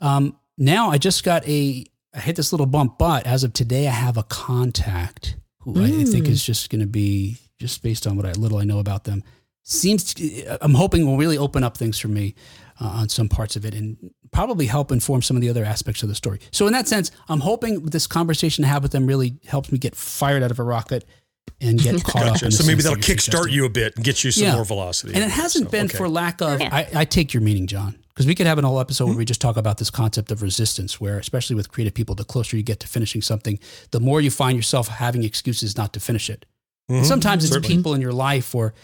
[SPEAKER 1] Um, now I just got a I hit this little bump, but as of today, I have a contact who I, I think is just going to be just based on what I little I know about them. Seems to, I'm hoping will really open up things for me uh, on some parts of it and probably help inform some of the other aspects of the story. So in that sense, I'm hoping this conversation I have with them really helps me get fired out of a rocket and get caught up.
[SPEAKER 3] Gotcha.
[SPEAKER 1] In the
[SPEAKER 3] So maybe that'll
[SPEAKER 1] that you're
[SPEAKER 3] kickstart you a bit and get you some
[SPEAKER 1] Yeah.
[SPEAKER 3] more velocity.
[SPEAKER 1] And it hasn't
[SPEAKER 3] So,
[SPEAKER 1] been
[SPEAKER 3] okay.
[SPEAKER 1] for lack of.
[SPEAKER 2] Yeah.
[SPEAKER 1] I, I take your meaning, Jon, because we could have an whole episode where we just talk about this concept of resistance, where especially with creative people, the closer you get to finishing something, the more you find yourself having excuses not to finish it. And
[SPEAKER 3] Mhm.
[SPEAKER 1] sometimes it's
[SPEAKER 3] Certainly.
[SPEAKER 1] people in your life or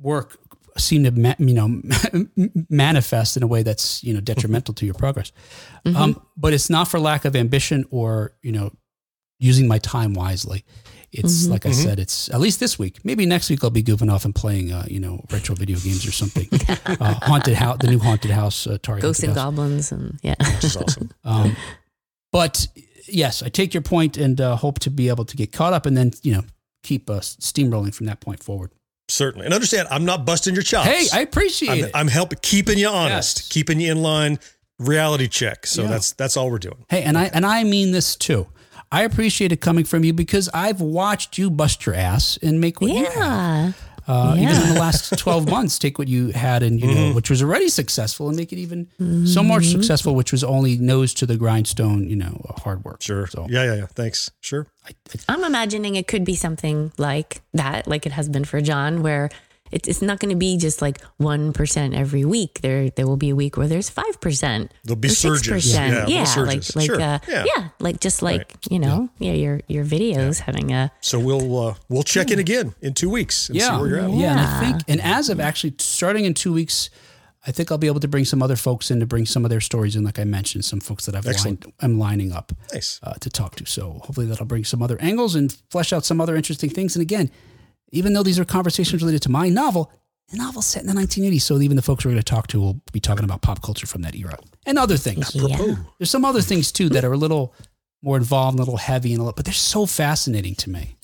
[SPEAKER 1] work seem to ma- you know manifest in a way that's you know detrimental to your progress. Um, but it's not for lack of ambition or you know using my time wisely. It's like I
[SPEAKER 3] Mhm.
[SPEAKER 1] said, it's at least this week. Maybe next week I'll be goofing off and playing, uh, you know, retro video games or something. uh, haunted house, the new haunted house, uh, Atari
[SPEAKER 2] Ghosts and
[SPEAKER 1] House.
[SPEAKER 2] goblins and yeah.
[SPEAKER 3] Which is awesome.
[SPEAKER 1] Um, but yes, I take your point and uh, hope to be able to get caught up and then you know keep uh, us steamrolling from that point forward.
[SPEAKER 3] Certainly. And understand, I'm not busting your chops.
[SPEAKER 1] Hey, I appreciate
[SPEAKER 3] I'm,
[SPEAKER 1] it.
[SPEAKER 3] I'm helping keeping you honest,
[SPEAKER 1] Yes.
[SPEAKER 3] keeping you in line, reality check. So
[SPEAKER 1] Yeah.
[SPEAKER 3] that's that's all we're doing.
[SPEAKER 1] Hey, and I and I mean this too. I appreciate it coming from you because I've watched you bust your ass and make what you have.
[SPEAKER 2] Yeah.
[SPEAKER 1] Uh, Even in the last twelve months, take what you had and you know, which was already successful, and make it even so
[SPEAKER 2] Mm-hmm.
[SPEAKER 1] much successful, which was only nose to the grindstone, you know, hard work.
[SPEAKER 3] Sure.
[SPEAKER 1] So
[SPEAKER 3] Yeah, yeah, yeah. Thanks. Sure.
[SPEAKER 1] I, I,
[SPEAKER 2] I'm imagining it could be something like that, like it has been for Jon, where it, it's not going to be just like 1% every week. There there will be a week where there's 5%.
[SPEAKER 3] There'll be surges.
[SPEAKER 2] 6%.
[SPEAKER 3] Yeah,
[SPEAKER 2] Yeah,
[SPEAKER 3] little
[SPEAKER 2] like like
[SPEAKER 3] Sure.
[SPEAKER 2] uh,
[SPEAKER 3] Yeah.
[SPEAKER 2] yeah. like just like, you know, yeah, your your videos having a
[SPEAKER 3] So we'll uh, we'll check in again in two weeks and
[SPEAKER 1] yeah,
[SPEAKER 3] see where you're at.
[SPEAKER 1] yeah, and I think, and as of actually starting in two weeks, I think I'll be able to bring some other folks in to bring some of their stories in. Like I mentioned, some folks that I've
[SPEAKER 3] Excellent.
[SPEAKER 1] lined, I'm lining up.
[SPEAKER 3] Nice.
[SPEAKER 1] uh, to talk to. So hopefully that'll bring some other angles and flesh out some other interesting things. And again, even though these are conversations related to my novel, the novel set in the 1980s. So even the folks we're going to talk to will be talking about pop culture from that era and other things.
[SPEAKER 2] Yeah.
[SPEAKER 1] There's some other things too that are a little more involved, a little heavy, and a little, but they're so fascinating to me.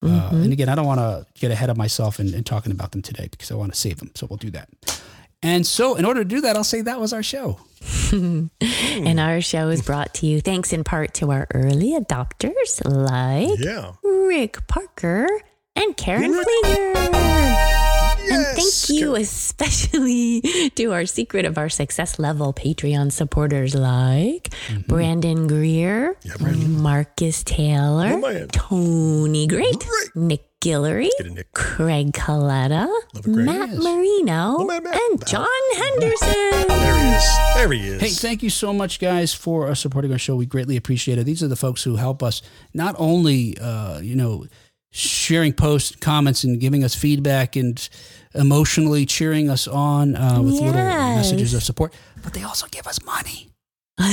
[SPEAKER 1] Uh, and again, I don't want to get ahead of myself in, in talking about them today because I want to save them. So we'll do that. And so, in order to do that, I'll say that was our show.
[SPEAKER 2] And our show is brought to you thanks in part to our early adopters like
[SPEAKER 3] Yeah.
[SPEAKER 2] Rick Parker and Karen Flieger. And thank you especially to our Secret of Our Success level Patreon supporters like Brandon Greer, Marcus Taylor,
[SPEAKER 3] Oh.
[SPEAKER 2] Tony Great,
[SPEAKER 3] Great.
[SPEAKER 2] Nick Guillory,
[SPEAKER 3] Nick.
[SPEAKER 2] Craig Coletta,
[SPEAKER 3] Love it, Craig.
[SPEAKER 2] Matt Marino,
[SPEAKER 3] man, Matt.
[SPEAKER 2] and John Henderson.
[SPEAKER 3] There he is. There he is.
[SPEAKER 1] Hey, thank you so much, guys, for uh, supporting our show. We greatly appreciate it. These are the folks who help us not only, uh, you know, sharing posts, comments, and giving us feedback and emotionally cheering us on uh, with little messages of support, but they also give us money.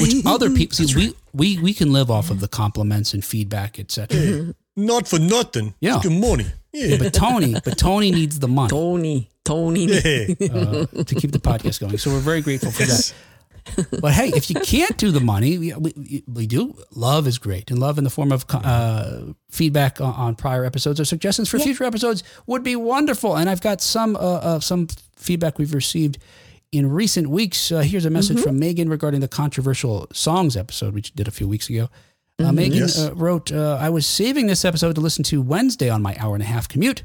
[SPEAKER 1] Which other people see, we, we we can live off of the compliments and feedback, etc.
[SPEAKER 3] Not for nothing.
[SPEAKER 1] Yeah.
[SPEAKER 3] Good morning. Yeah.
[SPEAKER 1] But Tony, but Tony needs the money
[SPEAKER 2] Tony, Tony.
[SPEAKER 3] Hey.
[SPEAKER 1] uh, to keep the podcast going. So we're very grateful for that. But hey, if you can't do the money, we, we, we do. Love is great, and love in the form of uh, feedback on, on prior episodes or suggestions for future episodes would be wonderful. And I've got some uh, uh, some feedback we've received in recent weeks. Uh, here's a message from Megan regarding the controversial songs episode which we did a few weeks ago. Uh, Megan
[SPEAKER 3] Yes.
[SPEAKER 1] uh, wrote, uh, I was saving this episode to listen to Wednesday on my hour and a half commute.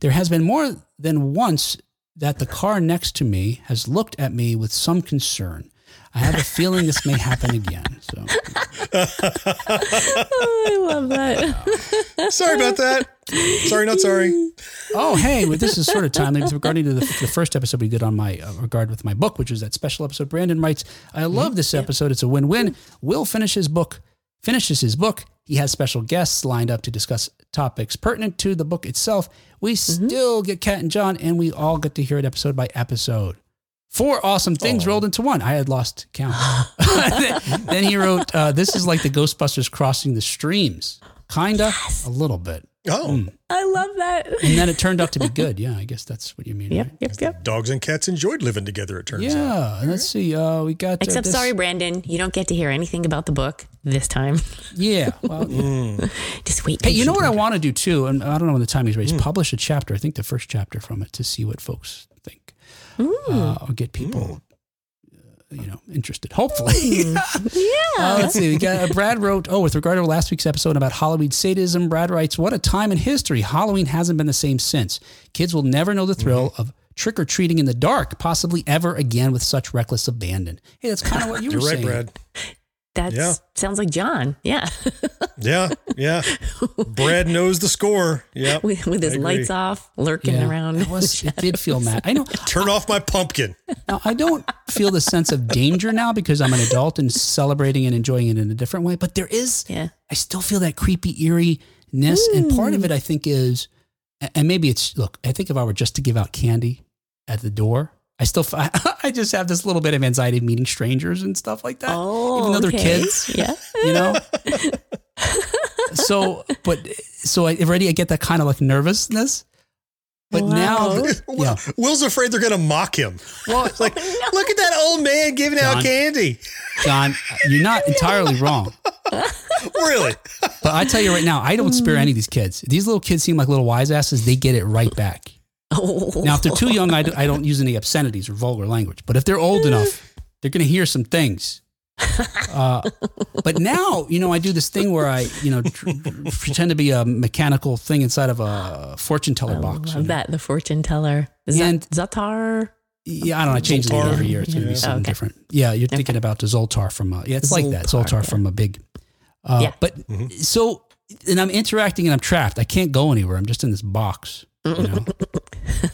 [SPEAKER 1] There has been more than once that the car next to me has looked at me with some concern. I have a feeling this may happen again. So,
[SPEAKER 2] Oh, I love that.
[SPEAKER 3] sorry about that. Sorry, not sorry.
[SPEAKER 1] oh, hey, well, this is sort of timely with regarding to the, the first episode we did on my uh, regard with my book, which was that special episode. Brandon writes, I love this episode. It's a win-win. Will finish his book, finishes his book. He has special guests lined up to discuss topics pertinent to the book itself. We still get Kat and Jon, and we all get to hear it episode by episode. Four awesome things rolled into one. I had lost count. then he wrote, uh, "This is like the Ghostbusters crossing the streams, kinda, a little bit."
[SPEAKER 3] Oh,
[SPEAKER 2] I love that.
[SPEAKER 1] And then it turned out to be good. Yeah, I guess that's what you mean.
[SPEAKER 2] Yep,
[SPEAKER 1] right?
[SPEAKER 2] yep, yep.
[SPEAKER 3] dogs and cats enjoyed living together, it turns out.
[SPEAKER 1] Yeah. Let's see. Uh, we got. uh,
[SPEAKER 2] Except,
[SPEAKER 1] this-
[SPEAKER 2] sorry, Brandon, you don't get to hear anything about the book this time.
[SPEAKER 1] Yeah. Well,
[SPEAKER 2] Just wait.
[SPEAKER 1] hey, you know what I want to do too, and I don't know when the time is right.
[SPEAKER 3] Hmm.
[SPEAKER 1] Is publish a chapter. I think the first chapter from it to see what folks think. Uh, or get people. Uh, you know, interested. Hopefully.
[SPEAKER 2] Yeah.
[SPEAKER 1] Uh, let's see. We got uh, Brad wrote. Oh, with regard to last week's episode about Halloween sadism, Brad writes, "What a time in history! Halloween hasn't been the same since. Kids will never know the thrill
[SPEAKER 3] Mm-hmm.
[SPEAKER 1] of trick or treating in the dark, possibly ever again with such reckless abandon." Hey, that's kind of what you
[SPEAKER 3] You're
[SPEAKER 1] were
[SPEAKER 3] right,
[SPEAKER 1] saying.
[SPEAKER 3] Brad.
[SPEAKER 2] That
[SPEAKER 3] Yeah.
[SPEAKER 2] sounds like Jon. Yeah.
[SPEAKER 3] Yeah, yeah. Brad knows the score. Yeah.
[SPEAKER 2] with, with his lights off, lurking
[SPEAKER 1] Yeah,
[SPEAKER 2] around.
[SPEAKER 1] it was. It did feel mad. I know.
[SPEAKER 3] Turn off my pumpkin.
[SPEAKER 1] Now, I don't feel the sense of danger now because I'm an adult and celebrating and enjoying it in a different way. But there is,
[SPEAKER 2] yeah.
[SPEAKER 1] I still feel that creepy eeriness. And part of mm. it, I think, is, and maybe it's, look, I think if I were just to give out candy at the door, I still, f- I just have this little bit of anxiety meeting strangers and stuff like that.
[SPEAKER 2] Oh,
[SPEAKER 1] even though they're
[SPEAKER 2] oh,
[SPEAKER 1] kids,
[SPEAKER 2] Yeah.
[SPEAKER 1] you know? so, but, so I already I get that kind of like nervousness. But now, yeah.
[SPEAKER 3] Will's afraid they're going to mock him.
[SPEAKER 1] Well,
[SPEAKER 3] Like, oh, look at that old man giving
[SPEAKER 1] Jon.
[SPEAKER 3] out candy.
[SPEAKER 1] Jon, you're not entirely wrong.
[SPEAKER 3] Really?
[SPEAKER 1] But I tell you right now, I don't spare hmm. any of these kids. These little kids seem like little wise asses. They get it right back.
[SPEAKER 2] Oh.
[SPEAKER 1] Now, if they're too young, I, do, I don't use any obscenities or vulgar language. But if they're old enough, they're going to hear some things. Uh, but now, you know, I do this thing where I, you know, tr- pretend to be a mechanical thing inside of a fortune teller box. you
[SPEAKER 2] Love
[SPEAKER 1] know.
[SPEAKER 2] that. The fortune teller. Is
[SPEAKER 1] And-
[SPEAKER 2] Zatar?
[SPEAKER 1] Yeah, I don't know. I change the name every year. It's going to be
[SPEAKER 2] Yeah.
[SPEAKER 1] something
[SPEAKER 2] Okay.
[SPEAKER 1] different. Yeah, you're thinking about the Zoltar from, uh, yeah, it's like that.
[SPEAKER 2] Zoltar,
[SPEAKER 1] Zoltar
[SPEAKER 2] yeah.
[SPEAKER 1] from a big, uh,
[SPEAKER 2] Yeah.
[SPEAKER 1] but so, and I'm interacting and I'm trapped. I can't go anywhere. I'm just in this box, you know,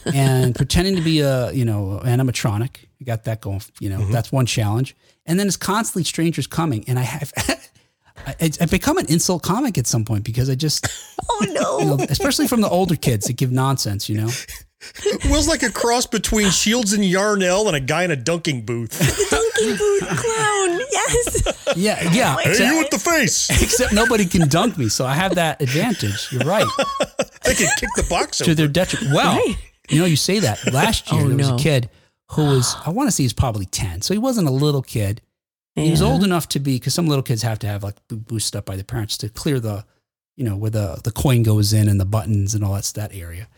[SPEAKER 1] and pretending to be a, you know, animatronic. You got that going, you know, mm-hmm. that's one challenge. And then it's constantly strangers coming. And I have, I, I become an insult comic at some point because I just,
[SPEAKER 2] Oh, no.
[SPEAKER 1] you know, especially from the older kids that give nonsense, you know.
[SPEAKER 3] Will's like a cross between Shields and Yarnell and a guy in a dunking booth.
[SPEAKER 2] The dunking booth clown. Yes.
[SPEAKER 1] Yeah, yeah.
[SPEAKER 3] Hey,
[SPEAKER 1] except-
[SPEAKER 3] you with the face.
[SPEAKER 1] except nobody can dunk me, so I have that advantage. You're right.
[SPEAKER 3] They can kick the box
[SPEAKER 1] To
[SPEAKER 3] over.
[SPEAKER 1] their detriment. Well,
[SPEAKER 2] Right.
[SPEAKER 1] You know, you say that. Last oh, year
[SPEAKER 2] Oh,
[SPEAKER 1] there was
[SPEAKER 2] no.
[SPEAKER 1] a kid who was I want to say he's probably ten, so he wasn't a little kid. He was old enough to be because some little kids have to have like bo- boosted up by the parents to clear the, you know, where the the coin goes in and the buttons and all that's that area.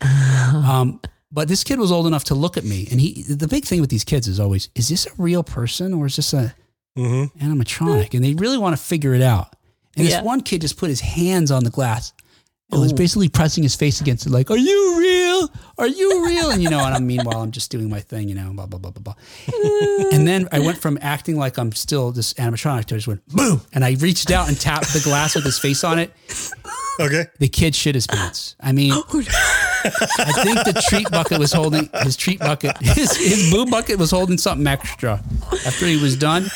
[SPEAKER 1] Um, but this kid was old enough to look at me, and he. The big thing with these kids is always, is this a real person or is this a
[SPEAKER 3] Mhm.
[SPEAKER 1] animatronic? And they really want to figure it out. And
[SPEAKER 2] Yeah.
[SPEAKER 1] this one kid just put his hands on the glass. It was basically pressing his face against it, like, "Are you real? Are you real?" And you know, and I'm meanwhile I'm just doing my thing, you know, blah blah blah blah blah. and then I went from acting like I'm still this animatronic to I just went boom, and I reached out and tapped the glass with his face on it.
[SPEAKER 3] Okay.
[SPEAKER 1] The kid shit his pants. I mean, oh, I think the treat bucket was holding his treat bucket. His his boo bucket was holding something extra after he was done,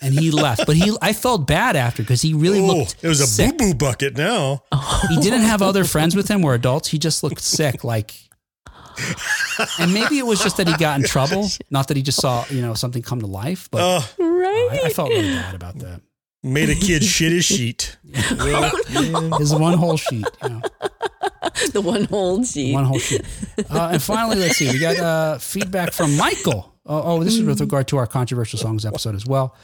[SPEAKER 1] and he left. But he, I felt bad after because he really
[SPEAKER 3] Oh,
[SPEAKER 1] looked.
[SPEAKER 3] it was a boo boo bucket now.
[SPEAKER 1] He didn't have other friends with him or adults. He just looked sick, like. And maybe it was just that he got in trouble, not that he just saw you know something come to life. But
[SPEAKER 3] Uh,
[SPEAKER 2] Right.
[SPEAKER 1] I, I felt really bad about that.
[SPEAKER 3] made a kid shit his sheet.
[SPEAKER 1] His one whole sheet, you know.
[SPEAKER 2] the one hold sheet.
[SPEAKER 1] One whole sheet. Uh, and finally, let's see. We got uh, feedback from Michael. Oh, oh, this is with regard to our controversial songs episode as well.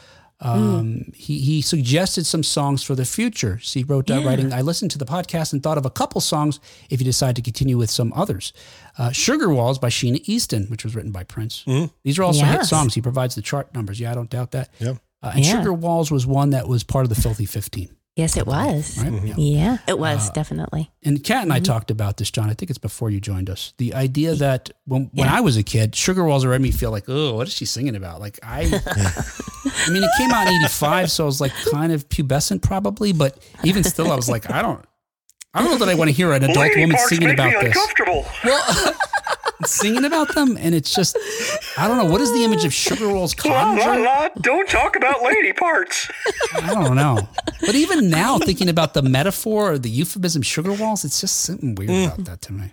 [SPEAKER 1] Um, he, he suggested some songs for the future. So he wrote down
[SPEAKER 2] Yeah.
[SPEAKER 1] writing, I listened to the podcast and thought of a couple songs if you decide to continue with some others. Uh, Sugar Walls by Sheena Easton, which was written by Prince. These are also hit songs. He provides the chart numbers. Yeah, I don't doubt that.
[SPEAKER 3] Yeah.
[SPEAKER 1] Uh, and
[SPEAKER 2] Yeah.
[SPEAKER 1] Sugar Walls was one that was part of the Filthy 15.
[SPEAKER 2] Yes, it was.
[SPEAKER 1] Right? Mm-hmm. Yeah.
[SPEAKER 2] Yeah, it was uh, definitely.
[SPEAKER 1] And Kat and I mm-hmm. talked about this, Jon. I think it's before you joined us. The idea that when when I was a kid, Sugar Walls already made me feel like, oh, what is she singing about? Like I, I mean, it came out in '85, so I was like kind of pubescent, probably. But even still, I was like, I don't, I don't know that I want to hear an adult
[SPEAKER 4] Lady
[SPEAKER 1] woman singing about this,
[SPEAKER 4] uncomfortable.
[SPEAKER 1] singing about them, and it's just, I don't know. What is the image of Sugar Walls
[SPEAKER 4] La la la! Don't talk about lady parts.
[SPEAKER 1] I don't know. But even now, thinking about the metaphor or the euphemism "Sugar Walls," it's just something weird about that to me.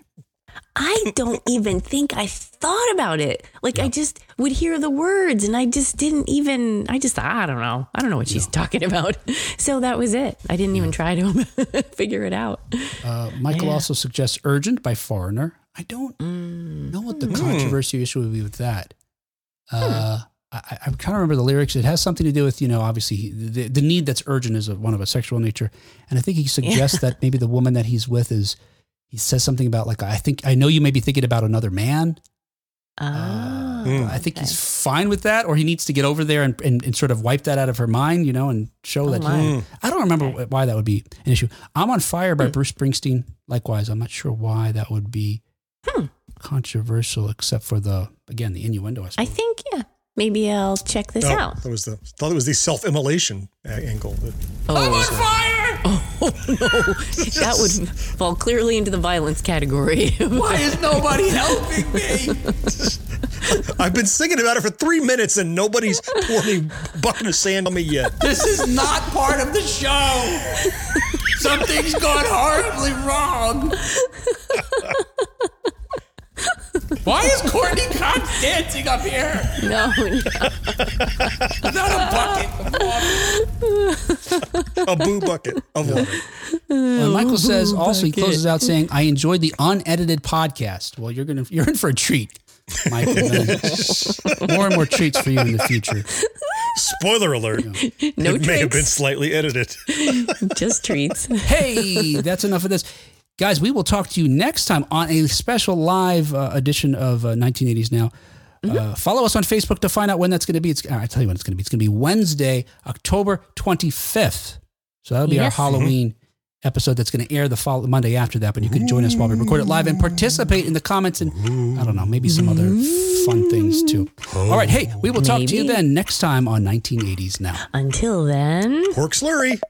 [SPEAKER 2] I don't even think I thought about it. Like I just would hear the words and I just didn't even I just thought I don't know. I don't know what she's talking about. So that was it. I didn't even try to figure it out.
[SPEAKER 1] Uh, Michael also suggests "Urgent" by Foreigner. I don't mm. know what the hmm. controversy issue would be with that. Hmm. Uh, I, I kind of remember the lyrics. It has something to do with you know obviously the, the need that's urgent is of one of a sexual nature, and I think he suggests that maybe the woman that he's with is. He says something about like I think I know you may be thinking about another man.
[SPEAKER 2] Oh,
[SPEAKER 3] Mm.
[SPEAKER 1] I think he's fine with that, or he needs to get over there and, and, and sort of wipe that out of her mind, you know, and show that.
[SPEAKER 2] my.
[SPEAKER 1] He, hmm. I don't remember why that would be an issue. I'm on fire by Bruce Springsteen. Likewise, I'm not sure why that would be controversial, except for the again the innuendo. I,
[SPEAKER 2] I think yeah. Maybe I'll check this
[SPEAKER 3] Oh,
[SPEAKER 2] out.
[SPEAKER 3] that was the thought it was the self immolation uh, angle.
[SPEAKER 2] Oh. I'm on fire! Oh, no, that would fall clearly into the violence category.
[SPEAKER 1] why is nobody helping me?
[SPEAKER 3] I've been singing about it for three minutes and nobody's poured a bucket of sand on me yet.
[SPEAKER 1] This is not part of the show. Something's gone horribly wrong. Why is Courteney Cox dancing up here?
[SPEAKER 2] no, no.
[SPEAKER 1] Not a bucket of water.
[SPEAKER 3] A boo bucket of water.
[SPEAKER 1] And Michael says also he closes out saying, "I enjoyed the unedited podcast." Well, you're gonna you're in for a treat, Michael. more and more treats for you in the future.
[SPEAKER 3] Spoiler alert.
[SPEAKER 2] no
[SPEAKER 3] it may have been slightly edited.
[SPEAKER 2] just treats.
[SPEAKER 1] Hey, that's enough of this. Guys, we will talk to you next time on a special live uh, edition of uh, 1980s Now. Uh, follow us on Facebook to find out when that's going to be. It's, I tell you when it's going to be. It's going to be Wednesday, October 25th. So that'll be
[SPEAKER 2] Yes.
[SPEAKER 1] our Halloween episode that's going to air the fall, Monday after that. But you can join us while we record it live and participate in the comments and I don't know, maybe some other fun things too. All right. Hey, we will talk to you
[SPEAKER 2] Maybe.
[SPEAKER 1] then next time on 1980s Now.
[SPEAKER 2] Until then.
[SPEAKER 3] Pork slurry.